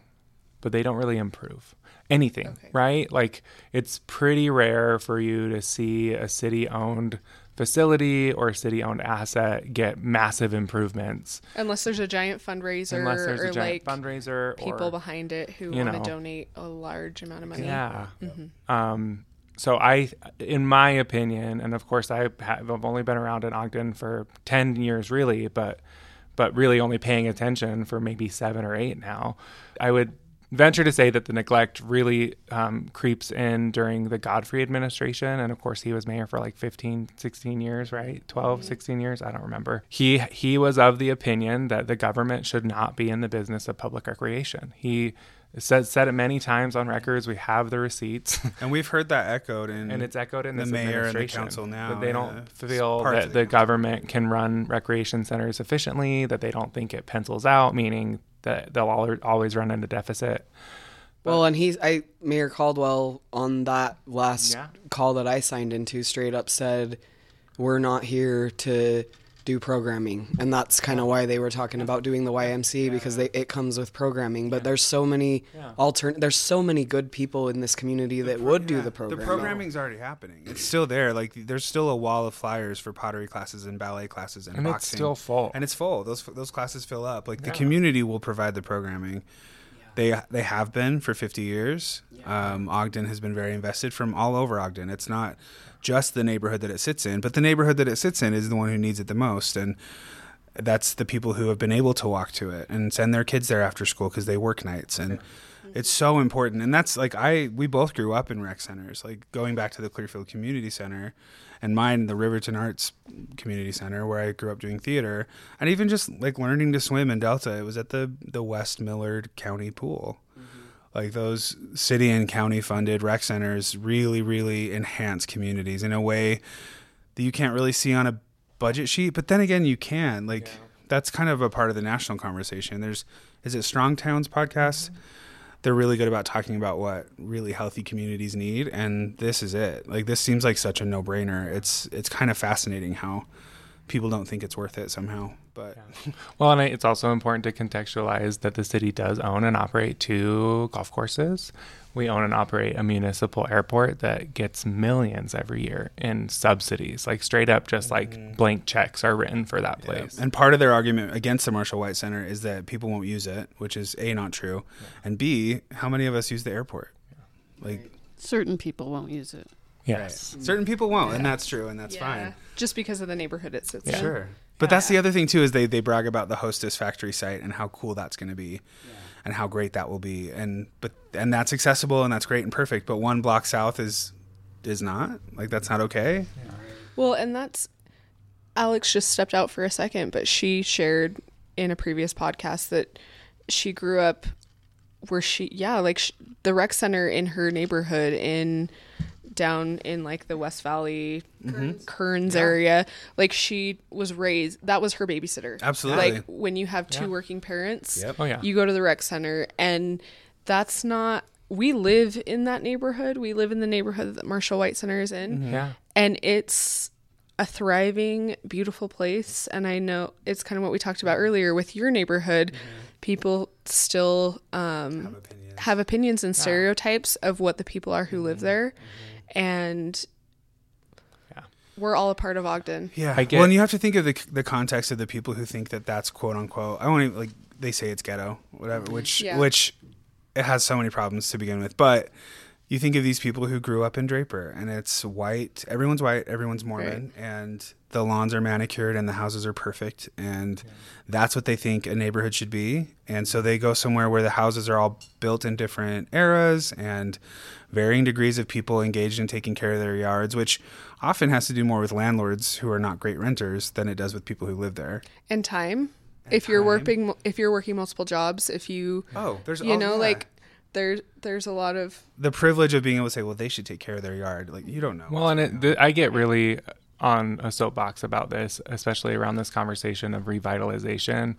but they don't really improve anything, Okay. right? Like it's pretty rare for you to see a city owned facility or a city owned asset get massive improvements Unless there's a giant fundraiser unless there's or a giant like fundraiser people or behind it who want to donate a large amount of money. Yeah. Um, so I, in my opinion, and of course I have I've only been around in Ogden for ten years, really, but but really only paying attention for maybe seven or eight now. I would venture to say that the neglect really um, creeps in during the Godfrey administration. And of course he was mayor for like 15 16 years right? 12 16 years? I don't remember. He he was of the opinion that the government should not be in the business of public recreation. He said said it many times on records we have the receipts [LAUGHS] and we've heard that echoed in and it's echoed in the this mayor and the council now, that they yeah. don't It's feel that the, the government can run recreation centers efficiently that they don't think it pencils out meaning that they'll al- always run into deficit Well, and he's I Mayor Caldwell on that last Yeah. call that I signed into straight up said we're not here to do programming, and that's kind of why they were talking about doing the YMC because they, it comes with programming. But there's so many Yeah. altern there's so many good people in this community that would do the programming. The programming's already happening. It's still there. Like there's still a wall of flyers for pottery classes and ballet classes and, and it's boxing. still full and it's full. Those those classes fill up. Like the community will provide the programming. They they have been for 50 years. Um, Ogden has been very invested from all over Ogden. It's not just the neighborhood that it sits in, but the neighborhood that it sits in is the one who needs it the most. And that's the people who have been able to walk to it and send their kids there after school because they work nights and mm-hmm. it's so important and that's like i we both grew up in rec centers like going back to the clearfield community center and mine the riverton arts community center where i grew up doing theater and even just like learning to swim in delta it was at the the west millard county pool like those city and county funded rec centers really really enhance communities in a way that you can't really see on a budget sheet but then again you can. Like that's kind of a part of the national conversation. There's is it strong towns podcast? Mm-hmm. They're really good about talking about what really healthy communities need and this is it. Like this seems like such a no-brainer. It's it's kind of fascinating how people don't think it's worth it somehow but [LAUGHS] Well, and it's also important to contextualize that the city does own and operate two golf courses. We own and operate a municipal airport that gets millions every year in subsidies, like straight up, just like mm. blank checks are written for that place. And part of their argument against the Marshall White Center is that people won't use it, which is A, not true. And B, how many of us use the airport? Like, Certain people won't use it. yes. certain people won't, and that's true, and that's fine. Just because of the neighborhood it sits Yeah. in. Sure. But that's the other thing too is they they brag about the Hostess factory site and how cool that's going to be, and how great that will be. And but and that's accessible and that's great and perfect. But one block south is is not like that's not okay. Well, and that's Alex just stepped out for a second, but she shared in a previous podcast that she grew up where she, yeah, like sh- the rec center in her neighborhood in down in like the West Valley mm-hmm. Kearns, area. Like she was raised, that was her babysitter. Absolutely. Like when you have two Yeah. working parents, Yep. Oh yeah. you go to the rec center and that's not we live in that neighborhood we live in the neighborhood that marshall white center is in mm-hmm. yeah. and it's a thriving beautiful place and i know it's kind of what we talked about earlier with your neighborhood mm-hmm. people still um, have opinions and stereotypes of what the people are who live there and Yeah. we're all a part of ogden Yeah. I get- well, and you have to think of the the context of the people who think that that's quote unquote. I won't even like they say it's ghetto, whatever. Which Yeah. which it has so many problems to begin with, but. You think of these people who grew up in Draper, and it's white. Everyone's white. Everyone's Mormon, and the lawns are manicured, and the houses are perfect, and that's what they think a neighborhood should be. And so they go somewhere where the houses are all built in different eras and varying degrees of people engaged in taking care of their yards, which often has to do more with landlords who are not great renters than it does with people who live there. and time if you're working if you're working multiple jobs if you Oh, there's you oh, know yeah. like there's there's a lot of the privilege of being able to say, well, they should take care of their yard. Like you don't know. Well, and it, th- I get really on a soapbox about this, especially around this conversation of revitalization.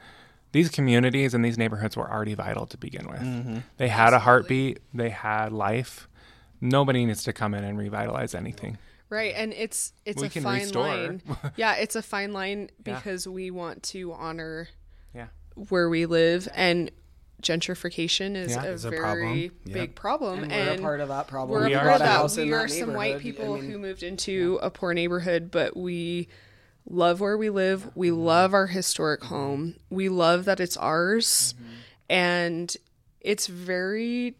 These communities and these neighborhoods were already vital to begin with. Mm-hmm. They had a heartbeat, they had life. Nobody needs to come in and revitalize anything. right and it's it's We a can fine restore. line [LAUGHS] yeah it's a fine line Yeah. because we want to honor Yeah. where we live and gentrification is Yeah. a Is a very problem. Yep. big problem And, and, we're a part of that problem. we're We a are of too. that. house in we that some white people I mean, who moved into a poor neighborhood but we love where we live we Mm-hmm. love our historic home we love that it's ours Mm-hmm. and it's very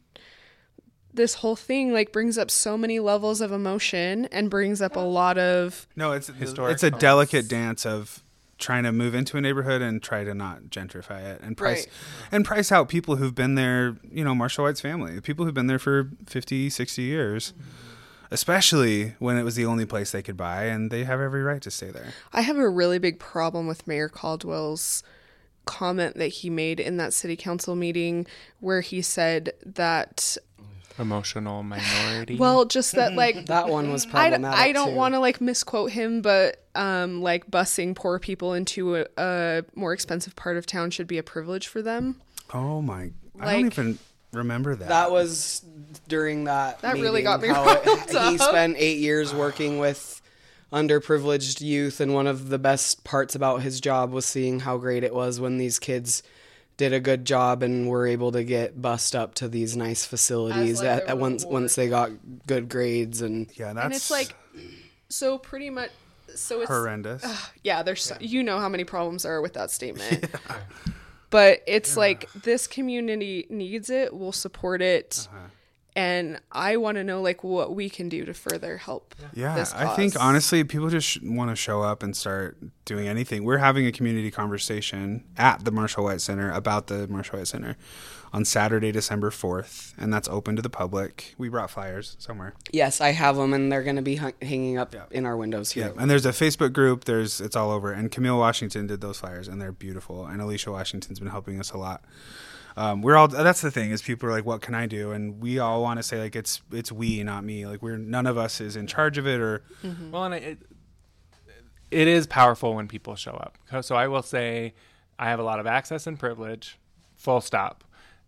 this whole thing like brings up so many levels of emotion and brings up a lot of no, it's Historic it's a homes. delicate dance of trying to move into a neighborhood and try to not gentrify it and price Right. and price out people who've been there you know marshall white's family people who've been there for 50 60 years mm-hmm. especially when it was the only place they could buy and they have every right to stay there I have a really big problem with Mayor Caldwell's comment that he made in that city council meeting where he said that Emotional minority. well just that like That one was I, problematic. I don't want to like misquote him, but um, like busing poor people into a, a more expensive part of town should be a privilege for them. oh my i don't even remember that That was during that. That really got me how it- riled [LAUGHS] He spent eight years working with underprivileged youth, and one of the best parts about his job was seeing how great it was when these kids did a good job and were able to get bussed up to these nice facilities like, at, at once reward. once they got good grades and yeah that's and it's like, so pretty much, so it's horrendous yeah. There's so, you know how many problems there are with that statement. [LAUGHS] But it's like this community needs it. We'll support it. Uh-huh. And I want to know like what we can do to further help. Yeah, this I think honestly, people just sh- want to show up and start doing anything. We're having a community conversation at the Marshall White Center about the Marshall White Center on Saturday, December 4th, and that's open to the public. We brought flyers somewhere. yes, I have them, and they're going to be hung- hanging up Yeah. in our windows here. Yeah, and there's a Facebook group. There's it's all over. And Camille Washington did those flyers, and they're beautiful. And Alicia Washington's been helping us a lot. Um, we're all that's the thing is people are like, what can I do? And we all want to say like it's it's we, not me. Like we're none of us is in charge of it or Well, and it it is powerful when people show up. So I will say, I have a lot of access and privilege, full stop.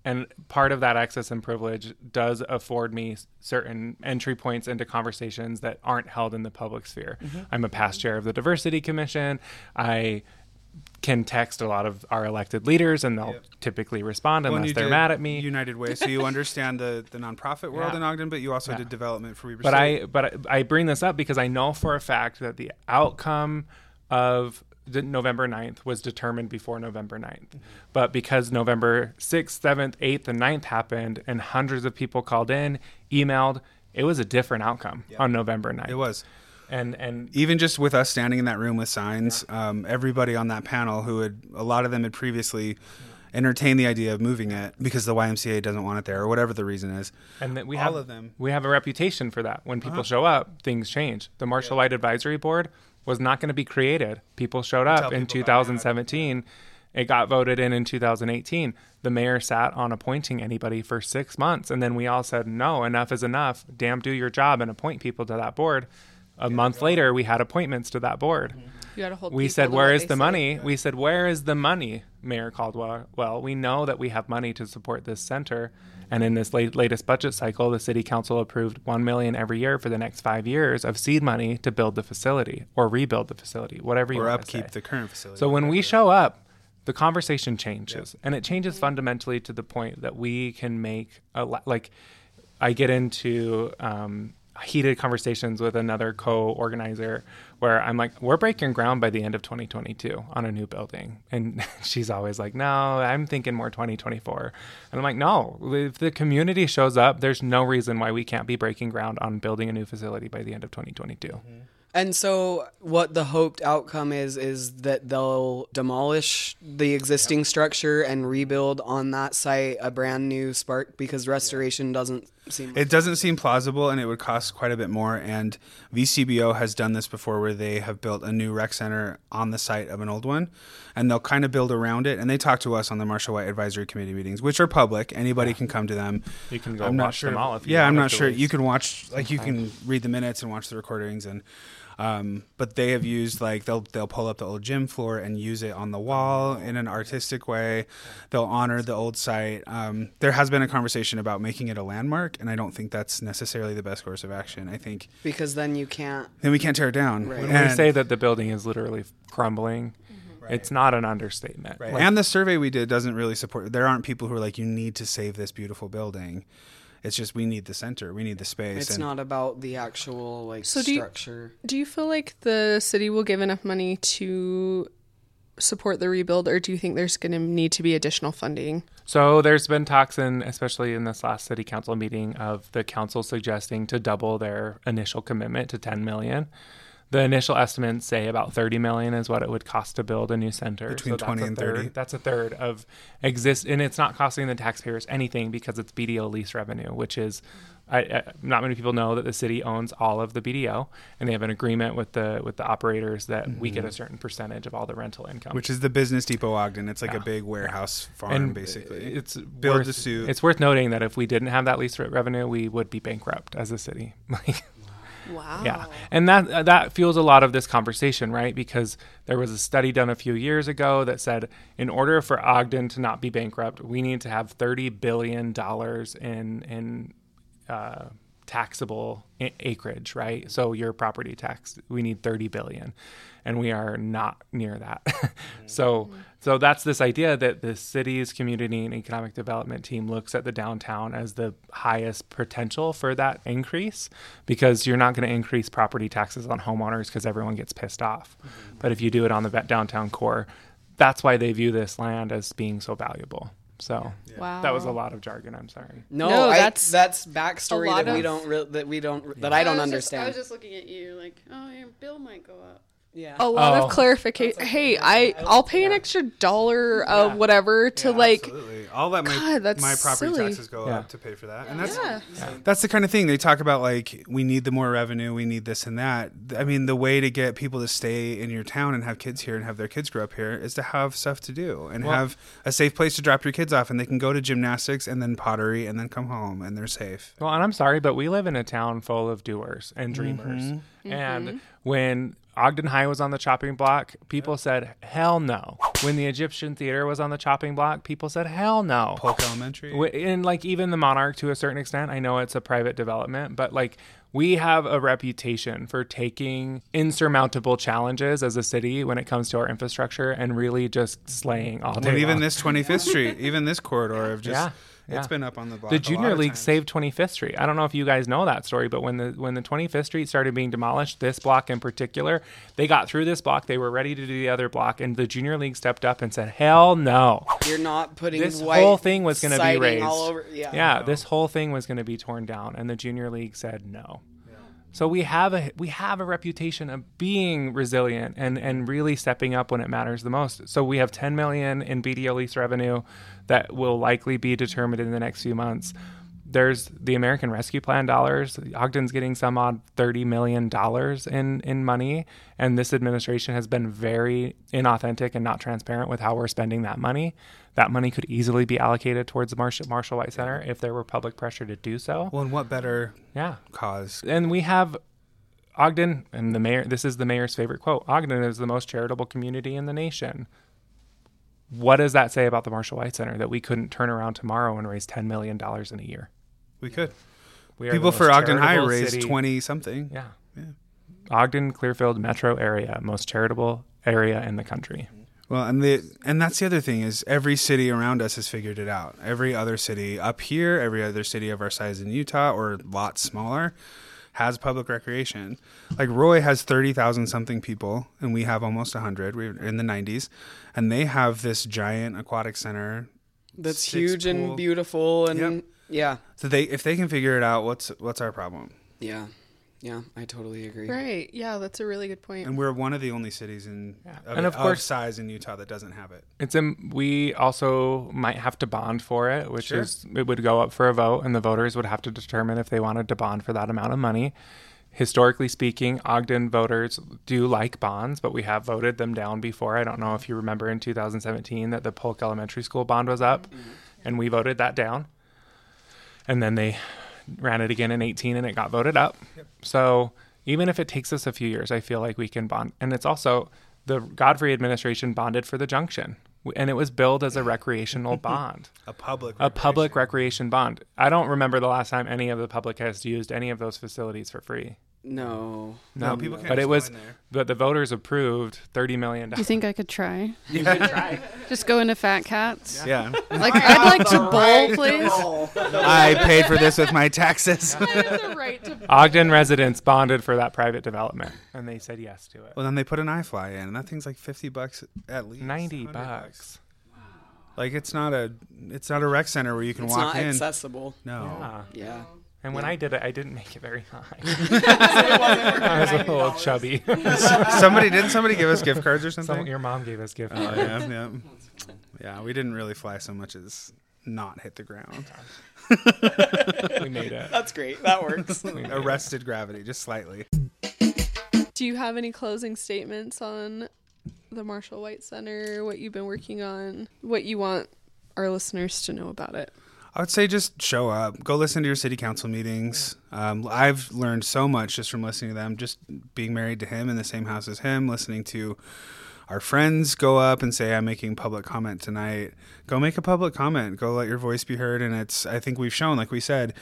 And part of that access and privilege does afford me certain entry points into conversations that aren't held in the public sphere. I'm a past chair of the Diversity Commission. I can text a lot of our elected leaders, and they'll Yep. typically respond unless you they're mad at me. United Way, so you understand the, the nonprofit world Yeah. in Ogden, but you also Yeah. did development for Weber but State. I but I bring this up because I know for a fact that the outcome of the November 9th was determined before November 9th. Mm-hmm. But because November 6th, 7th, 8th, and 9th happened and hundreds of people called in, emailed, it was a different outcome on November 9th. it was. And and even just with us standing in that room with signs, um, everybody on that panel who had a lot of them had previously entertained the idea of moving it because the YMCA doesn't want it there or whatever the reason is. and that we All have of them. we have a reputation for that. When Uh-huh. people show up, things change. The Marshall White Advisory Board was not going to be created. People showed up in people it. 2017. It got voted in in 2018. The mayor sat on appointing anybody for six months, and then we all said, "No, enough is enough. Damn, do your job and appoint people to that board." A month later, we had appointments to that board. You got to hold. We said, to "Where what is they the say." money?" We said, "Where is the money?" Mayor Caldwell. Well, we know that we have money to support this center, and in this late, latest budget cycle, the city council approved one million every year for the next five years of seed money to build the facility or rebuild the facility, whatever you Or want upkeep to say. the current facility. So when we show up, the conversation changes, and it changes fundamentally to the point that we can make a li- like. I get into um, heated conversations with another co-organizer where I'm like, "We're breaking ground by the end of 2022 on a new building," and [LAUGHS] she's always like, "No, I'm thinking more 2024," and I'm like, "No, if the community shows up, there's no reason why we can't be breaking ground on building a new facility by the end of 2022." Mm-hmm. And so, what the hoped outcome is is that they'll demolish the existing structure and rebuild on that site a brand new Spark because restoration doesn't seem. It doesn't seem plausible, and it would cost quite a bit more. And VCBO has done this before, where they have built a new rec center on the site of an old one, and they'll kind of build around it. And they talk to us on the Marshall White Advisory Committee meetings, which are public. Anybody can come to them. You can go I'm not watch sure. them all if you yeah, I'm not sure. at You can watch, like, you can read the minutes and watch the recordings, and um, but they have used like they'll they'll pull up the old gym floor and use it on the wall in an artistic way. They'll honor the old site. Um, there has been a conversation about making it a landmark, and I don't think that's necessarily the best course of action. I think because then you can't. then we can't tear it down. Right. When we And- say that the building is literally crumbling, it's not an understatement. Right. Like, and the survey we did doesn't really support. There aren't people who are like, you need to save this beautiful building. It's just we need the center, we need the space. It's and not about the actual like So do you- structure. Do you feel like the city will give enough money to support the rebuild, or do you think there's going to need to be additional funding? So there's been talks in, especially in this last city council meeting, of the council suggesting to double their initial commitment to 10 million. The initial estimates say about 30 million is what it would cost to build a new center. Between that's 20 a and third- 30. That's a third of exist, and it's not costing the taxpayers anything because it's BDO lease revenue, which is. I, I, not many people know that the city owns all of the BDO, and they have an agreement with the with the operators that we get a certain percentage of all the rental income. Mm-hmm. which is the business depot Ogden. It's like Yeah. a big warehouse farm, and basically. it's Build worth, to suit. It's worth noting that if we didn't have that lease re- revenue, we would be bankrupt as a city. [LAUGHS] Like, Wow. yeah, and that that fuels a lot of this conversation, right? Because there was a study done a few years ago that said in order for Ogden to not be bankrupt, we need to have thirty billion dollars in in uh, taxable acreage, right? So your property tax, we need 30 billion and we are not near that. [LAUGHS] so mm-hmm. so that's this idea that the city's community and economic development team looks at the downtown as the highest potential for that increase because you're not going to increase property taxes on homeowners because everyone gets pissed off. Mm-hmm. But if you do it on the downtown core, that's why they view this land as being so valuable. So Wow. that was a lot of jargon. I'm sorry. No, No, I, that's that's backstory a lot that we don't that we don't that I don't was understand. Just, I was just looking at you like, oh, your bill might go up. Yeah. a lot Oh. of clarification. Hey, I I'll pay an extra dollar of Yeah. whatever to Yeah, like. absolutely. I'll let my God, that's my property silly. taxes go Yeah. up to pay for that, and that's Yeah. that's the kind of thing they talk about. Like we need the more revenue, we need this and that. I mean, the way to get people to stay in your town and have kids here and have their kids grow up here is to have stuff to do and Well- have a safe place to drop your kids off, and they can go to gymnastics and then pottery and then come home and they're safe. Well, and I'm sorry, but we live in a town full of doers and mm-hmm. dreamers. Mm-hmm. And when Ogden High was on the chopping block, people said, hell no. When the Egyptian Theater was on the chopping block, people said, hell no. Polk Elementary. And like even the Monarch to a certain extent, I know it's a private development, but like we have a reputation for taking insurmountable challenges as a city when it comes to our infrastructure and really just slaying all day. Well, even long. this 25th Street, even this corridor of just, Yeah, yeah. it's been up on the block. the a junior lot of league times. saved 25th street i don't know if you guys know that story but when the when the 25th street started being demolished this block in particular they got through this block they were ready to do the other block and the junior league stepped up and said hell no You're not putting this white whole thing was going to be raised all over. Yeah. yeah this whole thing was going to be torn down and the junior league said no So we have a we have a reputation of being resilient and and really stepping up when it matters the most. So we have 10 million in BDO lease revenue that will likely be determined in the next few months. There's the American Rescue Plan dollars. Ogden's getting some odd 30 million dollars in in money and this administration has been very inauthentic and not transparent with how we're spending that money. That money could easily be allocated towards the Marshall, Marshall White Center if there were public pressure to do so. Well, and what better Yeah cause? and we have Ogden and the mayor this is the mayor's favorite quote Ogden is the most charitable community in the nation what does that say about the Marshall White Center that we couldn't turn around tomorrow and raise 10 million dollars in a year We could. we are People for Ogden High raised 20 something. yeah. Ogden Clearfield metro area most charitable area in the country Well, and the and that's the other thing is every city around us has figured it out. Every other city up here, every other city of our size in Utah or lots smaller has public recreation. Like Roy has 30,000 something people and we have almost 100. We're in the 90s and they have this giant aquatic center. That's huge pool. and beautiful and Yep. Yeah. So they if they can figure it out, what's what's our problem? Yeah. Yeah, I totally agree. Right. Yeah, that's a really good point. And we're one of the only cities in of, And of of course- size in Utah that doesn't have it. It's in, we also might have to bond for it, which Sure. is it would go up for a vote, and the voters would have to determine if they wanted to bond for that amount of money. Historically speaking, Ogden voters do like bonds, but we have voted them down before. I don't know if you remember in 2017 that the Polk Elementary School bond was up, mm-hmm. and we voted that down. And then they ran it again in 18 and it got voted up. So even if it takes us a few years, I feel like we can bond. And it's also the Godfrey administration bonded for the junction, and it was billed as a recreational [LAUGHS] bond, A public a public recreation bond. I don't remember the last time any of the public has used any of those facilities for free. No. No, people can't But just it go was, in there. but the voters approved thirty million Do you think I could try? You [LAUGHS] can try. Just go into Fat Cats. Yeah. Like I'd like to bowl, please. I paid for this with my taxes. [LAUGHS] I have the right to [LAUGHS] Ogden residents bonded for that private development, and they said yes to it. Well, then they put an iFly in, and that thing's like fifty bucks at least. Ninety bucks. bucks. Like it's not a, it's not a rec center where you can It's walk not in. accessible. no. Yeah. Yeah. And when Yeah. I did it, I didn't make it very high. [LAUGHS] [LAUGHS] I was a little chubby. [LAUGHS] somebody didn't somebody give us gift cards or something? Some, your mom gave us gift oh cards. yeah, yeah. Yeah, we didn't really fly so much as not hit the ground. We made it. That's great. That works. We made it. Arrested gravity just slightly. Do you have any closing statements on the Marshall White Center, what you've been working on, what you want our listeners to know about it? I would say just show up. Go listen to your city council meetings. Um, I've learned so much just from listening to them. Just being married to him in the same house as him, listening to our friends go up and say, "I'm making public comment tonight." Go make a public comment. Go let your voice be heard. And it's. I think we've shown, like we said,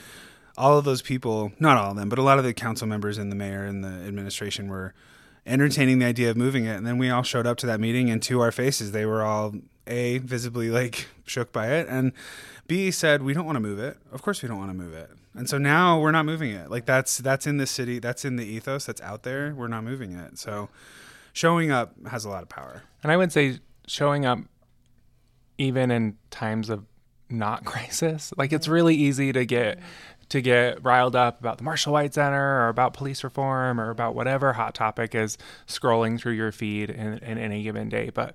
all of those people, not all of them, but a lot of the council members and the mayor and the administration were entertaining the idea of moving it. And then we all showed up to that meeting, and to our faces, they were all a visibly like shook by it, and B said, "We don't want to move it. Of course, we don't want to move it." And so now we're not moving it. Like that's that's in the city. That's in the ethos. That's out there. We're not moving it. So showing up has a lot of power. And I would say showing up even in times of not [LAUGHS] crisis. Like it's really easy to get to get riled up about the Marshall White Center or about police reform or about whatever hot topic is scrolling through your feed in, in any given day. But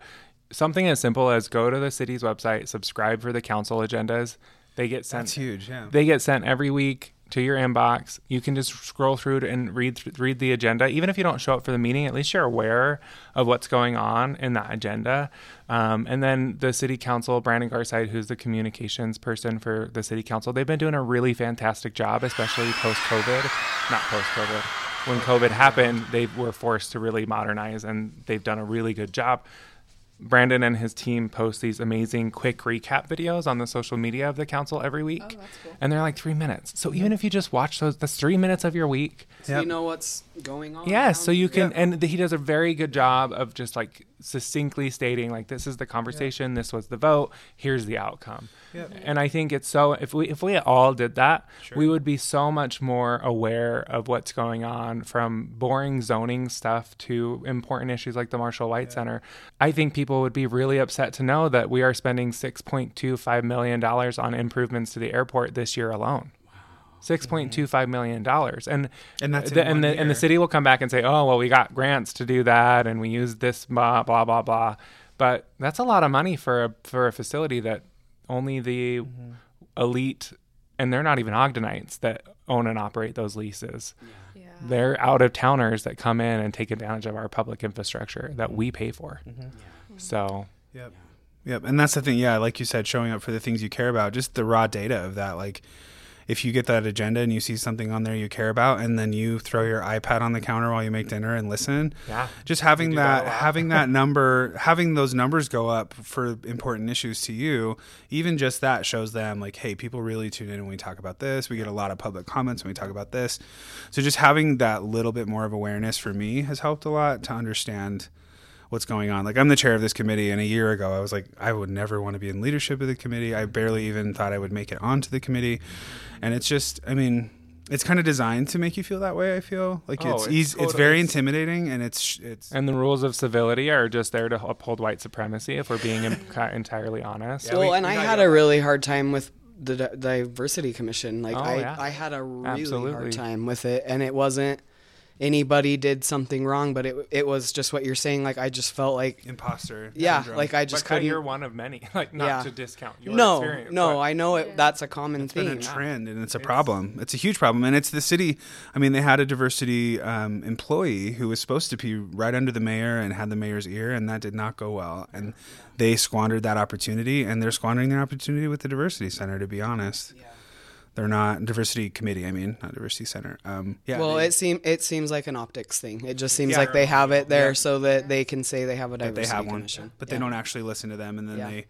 something as simple as go to the city's website, subscribe for the council agendas. They get sent That's huge. Yeah. they get sent every week to your inbox. You can just scroll through and read read the agenda. Even if you don't show up for the meeting, at least you're aware of what's going on in that agenda. Um, and then the city council, Brandon Garside, who's the communications person for the city council, they've been doing a really fantastic job, especially post COVID. Not post COVID. When COVID happened, they were forced to really modernize, and they've done a really good job. Brandon and his team post these amazing quick recap videos on the social media of the council every oh, week. Oh, that's cool. And they're like three minutes. So even if you just watch those, that's three minutes of your week. So Yep. you know what's going on. Yes. So you can, Yeah. and he does a very good job of just like succinctly stating, like, this is the conversation, this was the vote, here's the outcome. Yep. And I think it's so, if we, if we all did that, Sure. we would be so much more aware of what's going on from boring zoning stuff to important issues like the Marshall White Center. I think people would be really upset to know that we are spending $6.25 million on improvements to the airport this year alone. Six point two five million dollars, and And that's in the, one and the and the city will come back and say, "Oh, well, we got grants to do that, and we used this blah blah blah blah." But that's a lot of money for a for a facility that only the Mm-hmm. elite, and they're not even Ogdenites that own and operate those leases. Yeah. They're out of towners that come in and take advantage of our public infrastructure that we pay for. So Yep. Yep. And that's the thing. Yeah. Like you said, showing up for the things you care about, just the raw data of that. Like, if you get that agenda and you see something on there you care about, and then you throw your iPad on the counter while you make dinner and listen, yeah, just having that that, having that [LAUGHS] number, having those numbers go up for important issues to you, even just that shows them like, hey, people really tune in when we talk about this. We get a lot of public comments when we talk about this. So just having that little bit more of awareness for me has helped a lot to understand what's going on. Like I'm the chair of this committee, and a year ago I was like, I would never want to be in leadership of the committee. I barely even thought I would make it onto the committee, and it's just, I mean. It's kind of designed to make you feel that way. I feel like Oh, it's it's easy, it's very intimidating, and it's it's and the rules of civility are just there to uphold white supremacy. If we're being [LAUGHS] entirely honest, Yeah, well, we- and we I had a really hard time with the di- diversity commission. Like Oh, I, yeah. I had a really Absolutely. hard time with it, and it wasn't anybody did something wrong, but it it was just what you're saying. Like I just felt like imposter. yeah, syndrome. like I just but couldn't. you're one of many. [LAUGHS] Like not Yeah. to discount your no, experience. no, but- I know it. That's a common it's been theme. a trend and it's a problem. It's a huge problem, and it's the city. I mean, they had a diversity um, employee who was supposed to be right under the mayor and had the mayor's ear, and that did not go well. And they squandered that opportunity, and they're squandering their opportunity with the diversity center. To be honest, they're not diversity committee. I mean, not diversity center. Um, yeah. well, they, it seem it seems like an optics thing. It just seems Yeah. like they have it there Yeah. so that they can say they have a that diversity they have one, commission. but they don't actually listen to them, and then Yeah. they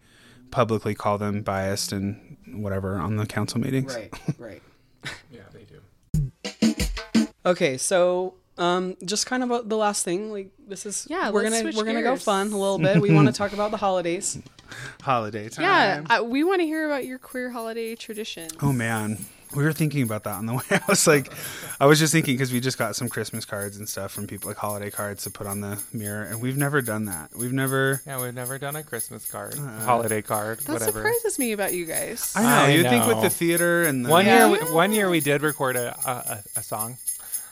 publicly call them biased and whatever on the council meetings. Right, right. [LAUGHS] Yeah, they do. Okay, so um, just kind of a, the last thing. Like this is Yeah, we're gonna we're gonna go fun a little bit. We want to [LAUGHS] talk about the holidays. Holiday time. Yeah, I, we want to hear about your queer holiday traditions. Oh man, we were thinking about that on the way. [LAUGHS] I was like, I was just thinking because we just got some Christmas cards and stuff from people, like holiday cards to put on the mirror, and we've never done that. We've never. Yeah, we've never done a Christmas card, Uh, holiday card, That whatever. surprises me about you guys. I know. I you think with the theater and the One Yeah. year, we, one year we did record a a, a, a song,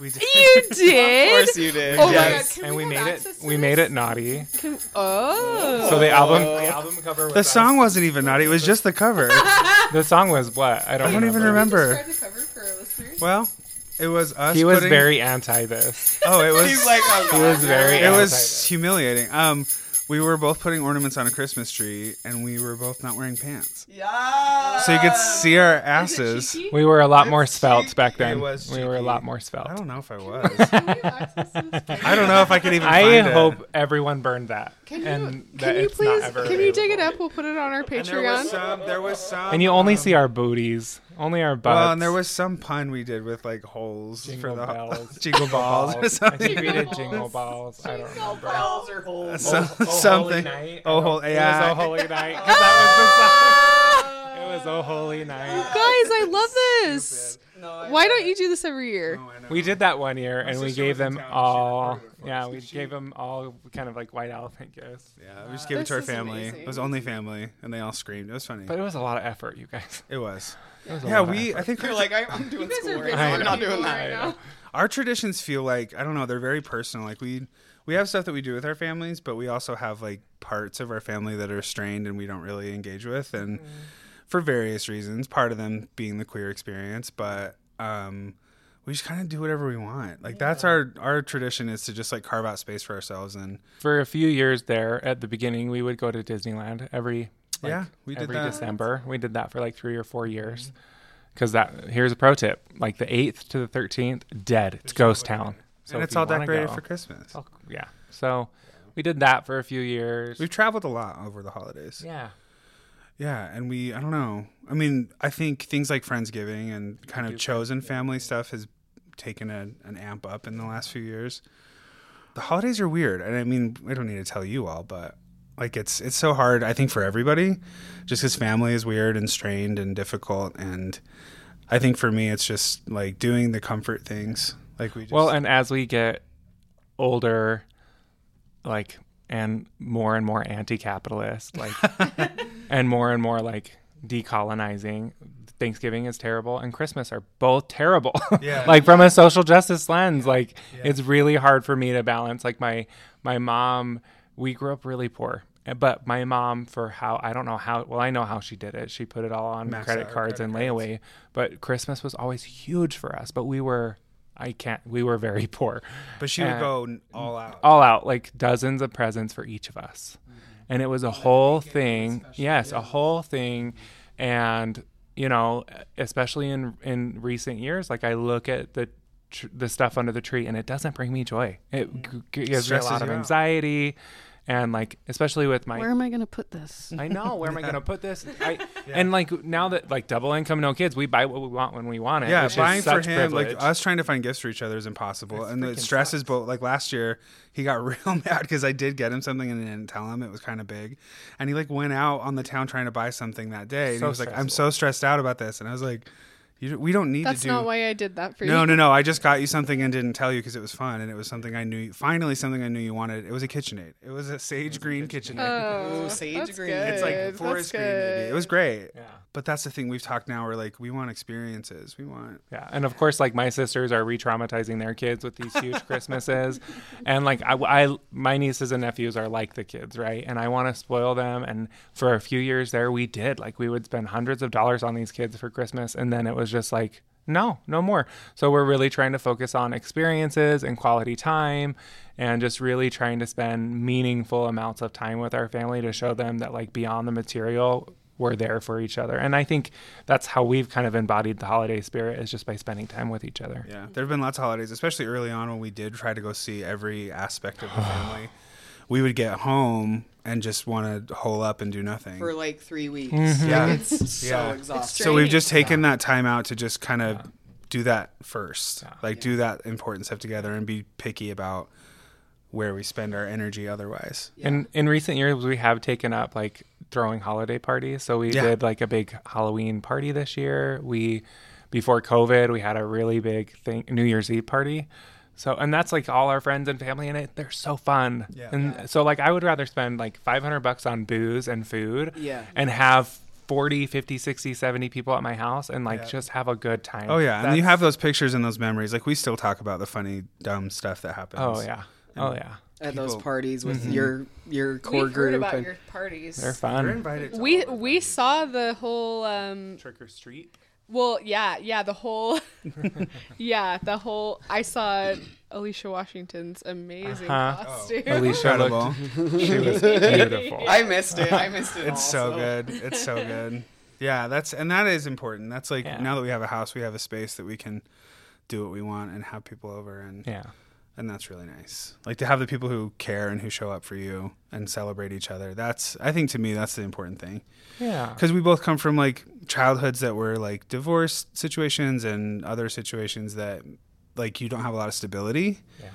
we did. you [LAUGHS] did. Of course you did. Oh my Yes. god! Can and we, we, made it. We this? made it naughty. Can- oh. So the album, the album cover. Was The us. song wasn't even naughty. It was just the cover. [LAUGHS] The song was what? I don't. I don't even remember. remember. Describe the cover for our listeners. Well, it was us. He was putting- very anti this. Oh, it [LAUGHS] was. He's like, oh, He was very. it anti was this. humiliating. Um, we were both putting ornaments on a Christmas tree, and we were both not wearing pants, yeah. so you could see our asses. We were a lot more svelte back then. was we were a lot more svelte. I don't know if I was. Can we have access to this [LAUGHS] picture? I don't know if I could even. I find it. hope everyone burned that. Can you, and that can you please can you dig it up? We'll put it on our And there Patreon. was some. There was some. And you only um, see our booties, only our butts. Well, and there was some pun we did with like holes jingle for the bells, [LAUGHS] jingle balls or I something. think we did [LAUGHS] jingle balls. I don't remember. Bells or holes. Some- oh, oh, Holy something. Night. Oh, I don't- It was Oh Holy Night. 'cause that was [LAUGHS] the song. It was Oh Holy Night. Guys, I love this. Why don't you do this every year? We did that one year, and we gave them all. recorded it for Yeah, us. we gave them all kind of like white elephant gifts. Yeah, we just gave it to our family. amazing. It was only family, and they all screamed. It was funny. But it was a lot of effort, you guys. it was. It was a Yeah, we. effort. I think You're like, I, I'm doing [LAUGHS] You guys school right now. I I'm not doing that. right now. [LAUGHS] our traditions feel like I don't know. They're very personal. Like we we have stuff that we do with our families, but we also have like parts of our family that are strained and we don't really engage with, and for various reasons. Part of them being the queer experience, but um, we just kind of do whatever we want. Like that's our our tradition is to just like carve out space for ourselves and For a few years there, at the beginning, we would go to Disneyland every like, Yeah, we did every that. December. We did that for like three or four years. Because that here's a pro tip: like the eighth to the thirteenth, dead. It's ghost town. So and it's all decorated go- for Christmas. Oh, yeah. So we did that for a few years. We've traveled a lot over the holidays. yeah. Yeah, and we I don't know. I mean, I think things like Friendsgiving and kind of chosen family stuff has taken a, an amp up in the last few years. The holidays are weird, and I mean, I don't need to tell you all, but like it's it's so hard. I think for everybody, just because family is weird and strained and difficult, and I think for me, it's just like doing the comfort things. Like we just, Well, and as we get older, like, and more and more anti-capitalist, like, [LAUGHS] and more and more like decolonizing. Thanksgiving is terrible and Christmas are both terrible. [LAUGHS] Yeah. like from a social justice lens, like Yeah. it's really hard for me to balance. Like my my mom, we grew up really poor. But my mom, for how I don't know how well I know how she did it. She put it all on Maxed credit cards credit and cards. layaway. But Christmas was always huge for us. But we were, I can't. We were very [LAUGHS] poor But she would Uh, go all out. all out like dozens of presents for each of us and it was a whole thing yes a whole thing and you know especially in in recent years like i look at the tr- the stuff under the tree and it doesn't bring me joy it g- g- gives me a lot of anxiety. out. Anxiety and like especially with my Where am I going to put this? [LAUGHS] I know. Where am I going to put this? [LAUGHS] I, And like now that like double income, no kids, we buy what we want when we want it. yeah, which is buying for him, privilege. like us trying to find gifts for each other is impossible, It's and it freaking stresses both. Like last year, he got [LAUGHS] real mad because I did get him something and I didn't tell him it was kind of big, and he like went out on the town trying to buy something that day, and So he was like, "I'm so stressed out about this," and I was like, you, "We don't need That's to do." That's not why I did that for you. no, no, no. I just got you something and didn't tell you because it was fun and it was something I knew. You, finally, something I knew you wanted. It was a KitchenAid. It was a sage green KitchenAid. Oh, Ooh, sage that's green. Good. it's like That's forest green. Maybe. It was great. yeah. But that's the thing we've talked now. We're like, we want experiences. We want. Yeah, and of course, like my sisters are re-traumatizing their kids with these huge Christmases, [LAUGHS] and like I, I, my nieces and nephews are like the kids, right? And I want to spoil them. And for a few years there, we did like we would spend hundreds of dollars on these kids for Christmas, and then it was just like, no, no more. So we're really trying to focus on experiences and quality time, and just really trying to spend meaningful amounts of time with our family to show them that like beyond the material we're there for each other. And I think that's how we've kind of embodied the holiday spirit is just by spending time with each other. Yeah, there have been lots of holidays, especially early on when we did try to go see every aspect of the [SIGHS] family. We would get home and just want to hole up and do nothing. for like three weeks. Mhm. Yeah. Like, it's so [LAUGHS] Yeah. exhausting. so we've just taken that time out to just kind of do that first, Yeah. like do that important stuff together and be picky about where we spend our energy otherwise. In in recent years, we have taken up like throwing holiday parties. So we Yeah. did like a big Halloween party this year. We before COVID, we had a really big thing New Year's Eve party. So and that's like all our friends and family in it. They're so fun. Yeah. And so like I would rather spend like 500 bucks on booze and food Yeah. and have 40, 50, 60, 70 people at my house and like Yeah. just have a good time. Oh yeah, and you have those pictures and those memories. Like we still talk about the funny, dumb stuff that happens. Oh yeah. Oh yeah. at those parties with Mhm. your your core We've group. heard about and- your parties. They're You're fun. invited. to we all we them. saw the whole um Trick or treat. Well yeah yeah the whole [LAUGHS] yeah the whole I saw Alicia Washington's amazing Uh-huh. costume. Alicia Incredible. looked she was [LAUGHS] beautiful. I missed it. I missed it. It's so also. good. It's so good. Yeah, that's and that is important. That's like Yeah. now that we have a house, we have a space that we can do what we want and have people over and Yeah. and that's really nice. Like to have the people who care and who show up for you and celebrate each other. That's I think to me that's the important thing. Yeah. Cuz we both come from like childhoods that were like divorce situations and other situations that like you don't have a lot of stability. Yeah.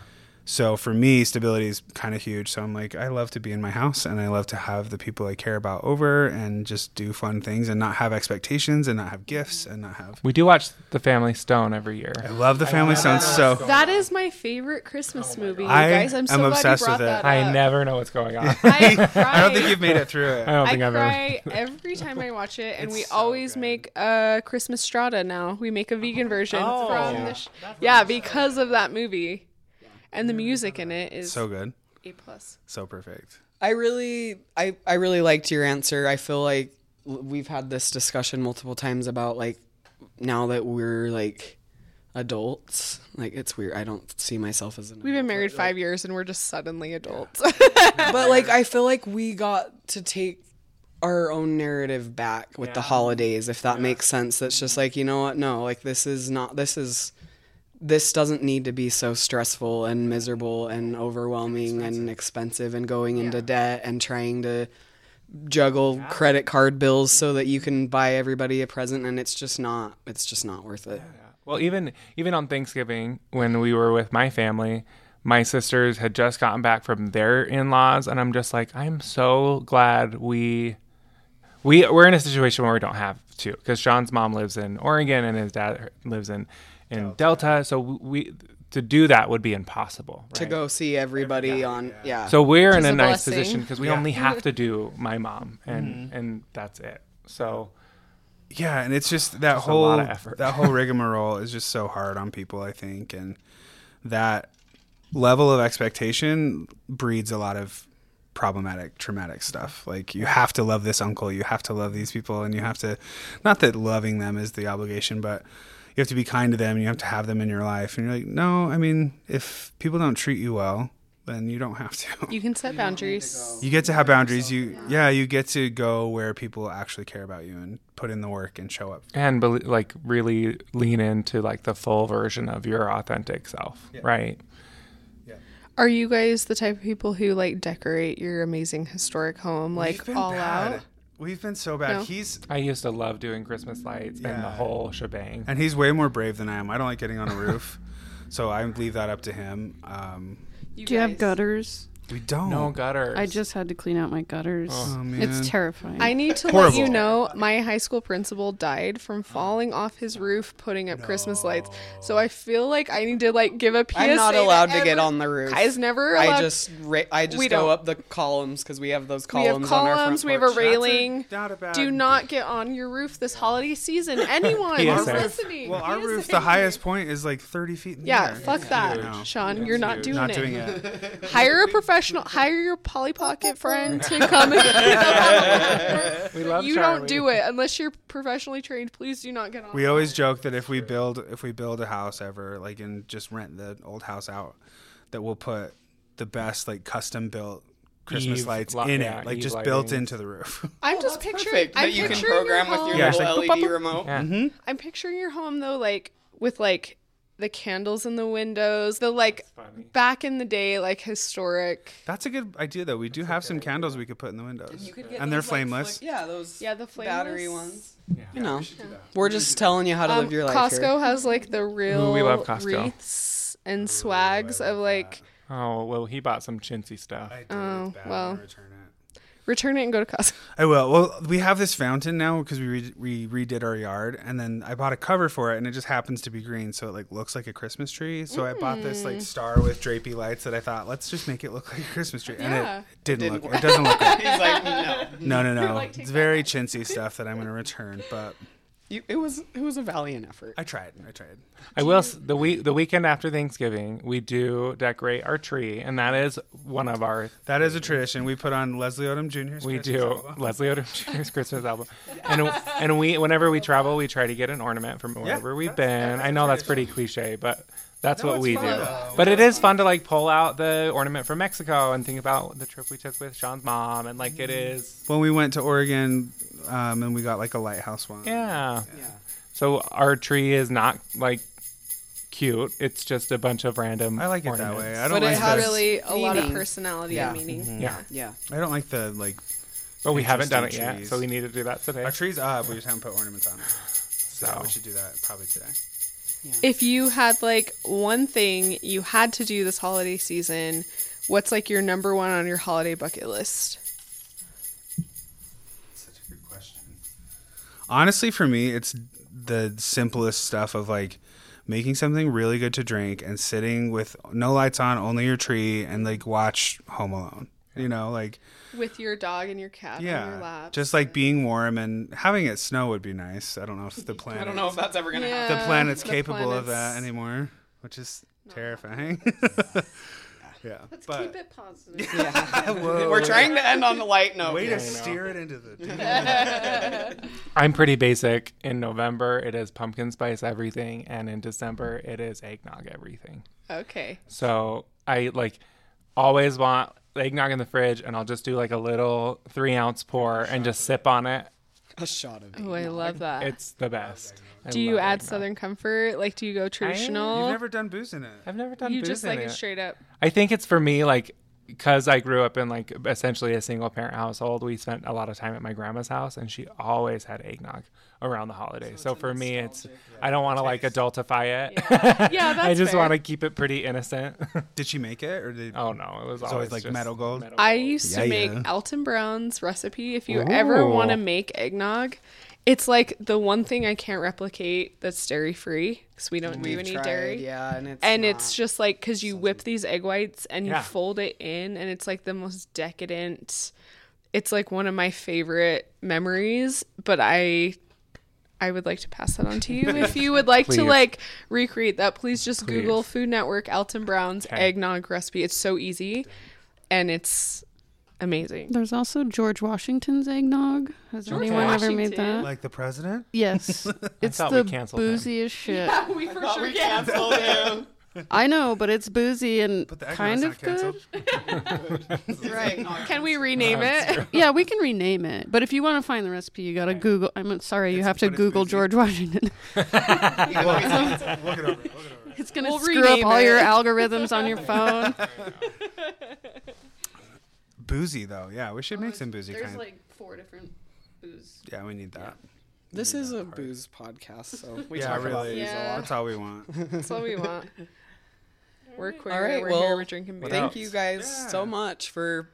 So for me, stability is kind of huge. So I'm like, I love to be in my house and I love to have the people I care about over and just do fun things and not have expectations and not have gifts and not have. We do watch The Family Stone every year. I love the Family Stone so. That is my favorite Christmas movie, you I guys. I'm so am glad obsessed you brought with it. that I never know what's going on. I cry. [LAUGHS] I don't think you've made it through it. I it. don't think I've ever. cry every time I watch it, and It's we so always good. make a Christmas strata now. We make a vegan version Oh. from the sh- yeah because of that movie, and the music in it is So good. a plus. So perfect. I really, I, I really liked your answer. I feel like we've had this discussion multiple times about like now that we're like adults, like it's weird. I don't see myself as an. Adult. We've been married like- five years, and we're just suddenly adults. [LAUGHS] but like I feel like we got to take our own narrative back with the holidays, if that makes sense. That's just mm-hmm. like you know what? No, like this is not. This is. This doesn't need to be so stressful and miserable and overwhelming and expensive. and going into debt and trying to juggle credit card bills so that you mm-hmm. can buy everybody a present and it's just not it's just not worth it. Well, even even on Thanksgiving when we were with my family, my sisters had just gotten back from their in-laws, and I'm just like, I'm so glad we we we're in a situation where we don't have to because Sean's mom lives in Oregon and his dad lives in in Delta, so we to do that would be impossible. To go see everybody on yeah. So we're in a a nice blessing. position because we Yeah. only have to do [LAUGHS] my mom, and mm-hmm. and that's it. So yeah, and it's just that Just whole lot of effort. that whole [LAUGHS] rigmarole is just so hard on people. I think, and that level of expectation breeds a lot of problematic, traumatic stuff. Like you have to love this uncle, you have to love these people, and you have to. Not that loving them is the obligation, but you have to be kind to them. and You have to have them in your life, and you're like, no, I mean, if people don't treat you well, then you don't have to. You can set boundaries. You get to have boundaries. You yeah, you get to go where people actually care about you and put in the work and show up. and bel like really lean into like the full version of your authentic self, right? Are you guys the type of people who like decorate your amazing historic home like all bad. out? We've been so bad. No? He's I used to love doing Christmas lights and the whole shebang. and he's way more brave than I am. I don't like getting on a roof, [LAUGHS] so I leave that up to him. Um, Do you have gutters? We don't. No gutters. I just had to clean out my gutters. Oh, man. It's terrifying. I need to let Horrible. you know my high school principal died from falling off his roof putting up Christmas lights. So I feel like I need to like give a PSA. I'm not allowed to every- get on the roof. Guys never allowed. I just ra- I just We go don't. up the columns because we have those we have columns on our front columns. We have a porch. railing. Not a bad. Do not get on your roof this holiday season. [LAUGHS] Anyone PSA. listening. Well, our PSA. roof, the highest point is like 30 feet in the Yeah, air. fuck that, Sean. You're not doing it. Not it. doing it. [LAUGHS] Hire a [LAUGHS] professional. Hire your Polly Pocket friend to come and [LAUGHS] [LAUGHS] we love You Charlie. don't do it unless you're professionally trained. Please do not get on. We always joke that if we build if we build a house ever, like and just rent the old house out, that we'll put the best like custom built Christmas Eve lights li- in yeah, it, like Eve just built into the roof. [LAUGHS] I'm oh, just picturing. Perfect I'm that you can picturing program your with your home- Yeah, little like LED boop, boop, boop. remote. Yeah. I'm picturing your home though, like with like the candles in the windows, the like back in the day, like historic. That's a good idea though. We do have some candles we could put in the windows, and they're flameless. yeah, those Yeah, the flameless. battery flameless. ones. You know, we're just telling you how to Um, live your life Costco here. has like the real we love Costco. wreaths and swags of like Oh well, he bought some chintzy stuff. I did. Oh, It's bad. well. I'm gonna return it. and go to Costco. [LAUGHS] I will. Well, we have this fountain now because we re- we redid our yard, and then I bought a cover for it, and it just happens to be green, so it like looks like a Christmas tree. So I bought this Mm. like star with drapey lights that I thought let's just make it look like a Christmas tree, and Yeah. it didn't, didn't look. work. It doesn't look. [LAUGHS] Good. He's like, no. No, no, [LAUGHS] no. like, it's very chintzy stuff that I'm going to return, but You, it was it was a valiant effort. I tried. I tried. I will. The week, the weekend after Thanksgiving, we do decorate our tree, and that is one of our. That is a tradition. We put on Leslie Odom Jr.'s. We Christmas do album. Leslie Odom Jr.'s Christmas album, and and we whenever we travel, we try to get an ornament from wherever we've been. I know that's pretty cliche, but that's No, what we fun, do. though. But it is fun to like pull out the ornament from Mexico and think about the trip we took with Sean's mom, and like it is, When we went to Oregon, um, and we got like a lighthouse one. yeah. Yeah. So our tree is not like cute; it's just a bunch of random. I like it that way. I don't But like it has the, really a lot of personality Yeah. and meaning. Yeah. Yeah. I don't like the like. But we haven't done it Interesting yet, so we need to do that today. Our tree's up. We just haven't put ornaments on it. So So we should do that probably today. If you had like one thing you had to do this holiday season, what's like your number one on your holiday bucket list? Honestly, for me, it's the simplest stuff of like making something really good to drink and sitting with no lights on, only your tree, and like watch Home Alone. You know, like With your dog and your cat on your yeah, lap. just like being warm and having it snow would be nice. I don't know if the planet [LAUGHS] I don't know if that's ever gonna Yeah. happen. the planet's the capable of that anymore, which is terrifying. [LAUGHS] yeah, [LAUGHS] Let's but keep it positive. [LAUGHS] [LAUGHS] Whoa. We're trying to end on the light note. way here. to steer it into the. I'm pretty basic. In November, it is pumpkin spice everything, and in December, it is eggnog everything. okay. So I like always want eggnog in the fridge, and I'll just do like a little three ounce pour and just sip on it. [LAUGHS] A shot of Oh, I love that. It's the best. I do you love add eggnog. Southern Comfort? Like, do you go traditional? You've never done booze in it. I've never done you booze just in like it. it straight up. I think it's for me like because I grew up in like essentially a single parent household. We spent a lot of time at my grandma's house, and she always had eggnog around the holidays. So, for me, it's I don't want to like adultify it. Yeah, I [LAUGHS] that's I just want to keep it pretty innocent. [LAUGHS] Did she make it or did? oh no, it was always always, like just Meadow Gold? I used to Yeah, make yeah. Alton Brown's recipe. If you ever want to make eggnog, it's like the one thing I can't replicate that's dairy free because we don't do We've any tried, dairy. Yeah, and it's and not- it's just like because you whip these egg whites and you Yeah. fold it in, and it's like the most decadent. It's like one of my favorite memories, but I I would like to pass that on to you. if you [LAUGHS] would like to like recreate that, please just Please. Google Food Network Alton Brown's Okay. eggnog recipe. It's so easy, and it's amazing. There's also George Washington's eggnog. Has George anyone ever made that? Like the president? Yes. [LAUGHS] it's thought the we canceled him. booziest shit. [LAUGHS] we for sure can. I know, but it's boozy and But the kind of not good. [LAUGHS] Right? Can we rename it? Yeah, we can rename it. But if you want to find the recipe, you got to Google. I'm sorry, you It's- have to Google. George Washington. [LAUGHS] [LAUGHS] We'll get over it. Over. It's gonna We'll screw up rename all your algorithms on your phone. Boozy though, yeah, we should make some boozy kind. like four different booze. yeah, we need that. This is a booze podcast, so we yeah, talk about really. booze a Yeah. lot. That's all we want. That's all we want. We're queer. All right, we're well, here. We're drinking beer. Thank you guys Yeah. so much for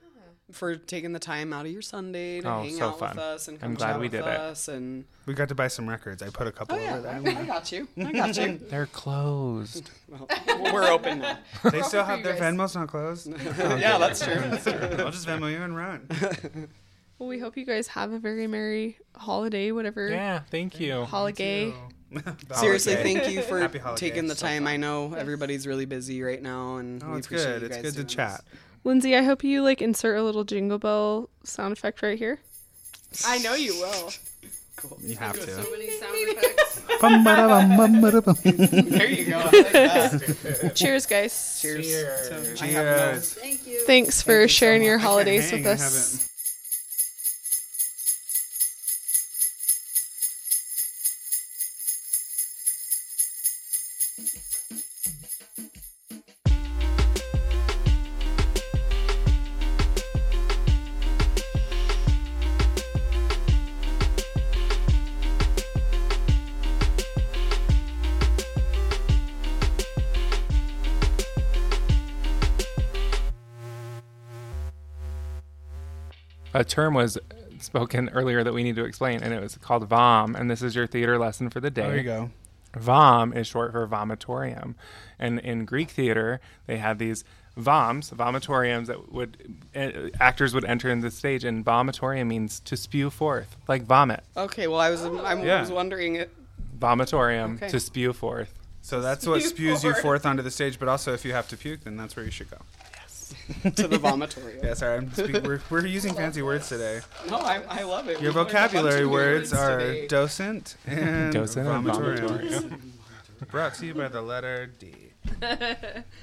for taking the time out of your Sunday to Oh, hang so out fun. with us and I'm come glad chat we with did it. us and We got to buy some records. I put a couple oh yeah, over there. I got you. I got you. [LAUGHS] They're closed. [LAUGHS] Well, we're open now. [LAUGHS] They still have their you guys. Venmos not closed. yeah, that's true. I'll just Venmo you and run. Well, we hope you guys have a very merry holiday, whatever Yeah, thank you. holiday. [LAUGHS] The Seriously, holiday. thank you for Happy holiday. taking the So time. fun. I know everybody's really busy right now, and Oh, we it's appreciate good. you It's guys good to doing chat. Linsey, I hope you like insert a little jingle bell sound effect right here. I know you will. You have to. many sound [LAUGHS] effects. There you go. Like. [LAUGHS] Cheers, guys. Cheers. Cheers. to- I have no- Cheers. Thanks for you so sharing your much. I can't holidays with us. A term was spoken earlier that we need to explain, and it was called VOM, and this is your theater lesson for the day. There you go. Vom is short for vomitorium. And in Greek theater, they had these voms, vomitoriums that would uh, actors would enter in the stage, and vomitorium means to spew forth, like vomit. Okay, well, I was I Yeah. was wondering it. Vomitorium Okay. to spew forth. So that's what spews you forth onto the stage. But also, if you have to puke, then that's where you should go. [LAUGHS] to the vomitorium. Yeah, sorry. I'm speak- we're, we're using fancy words today. No, I, I love it. Your We've learned a bunch vocabulary of new words are today. docent and Docent and vomitorium. vomitorium. Brought to you by the letter D. [LAUGHS]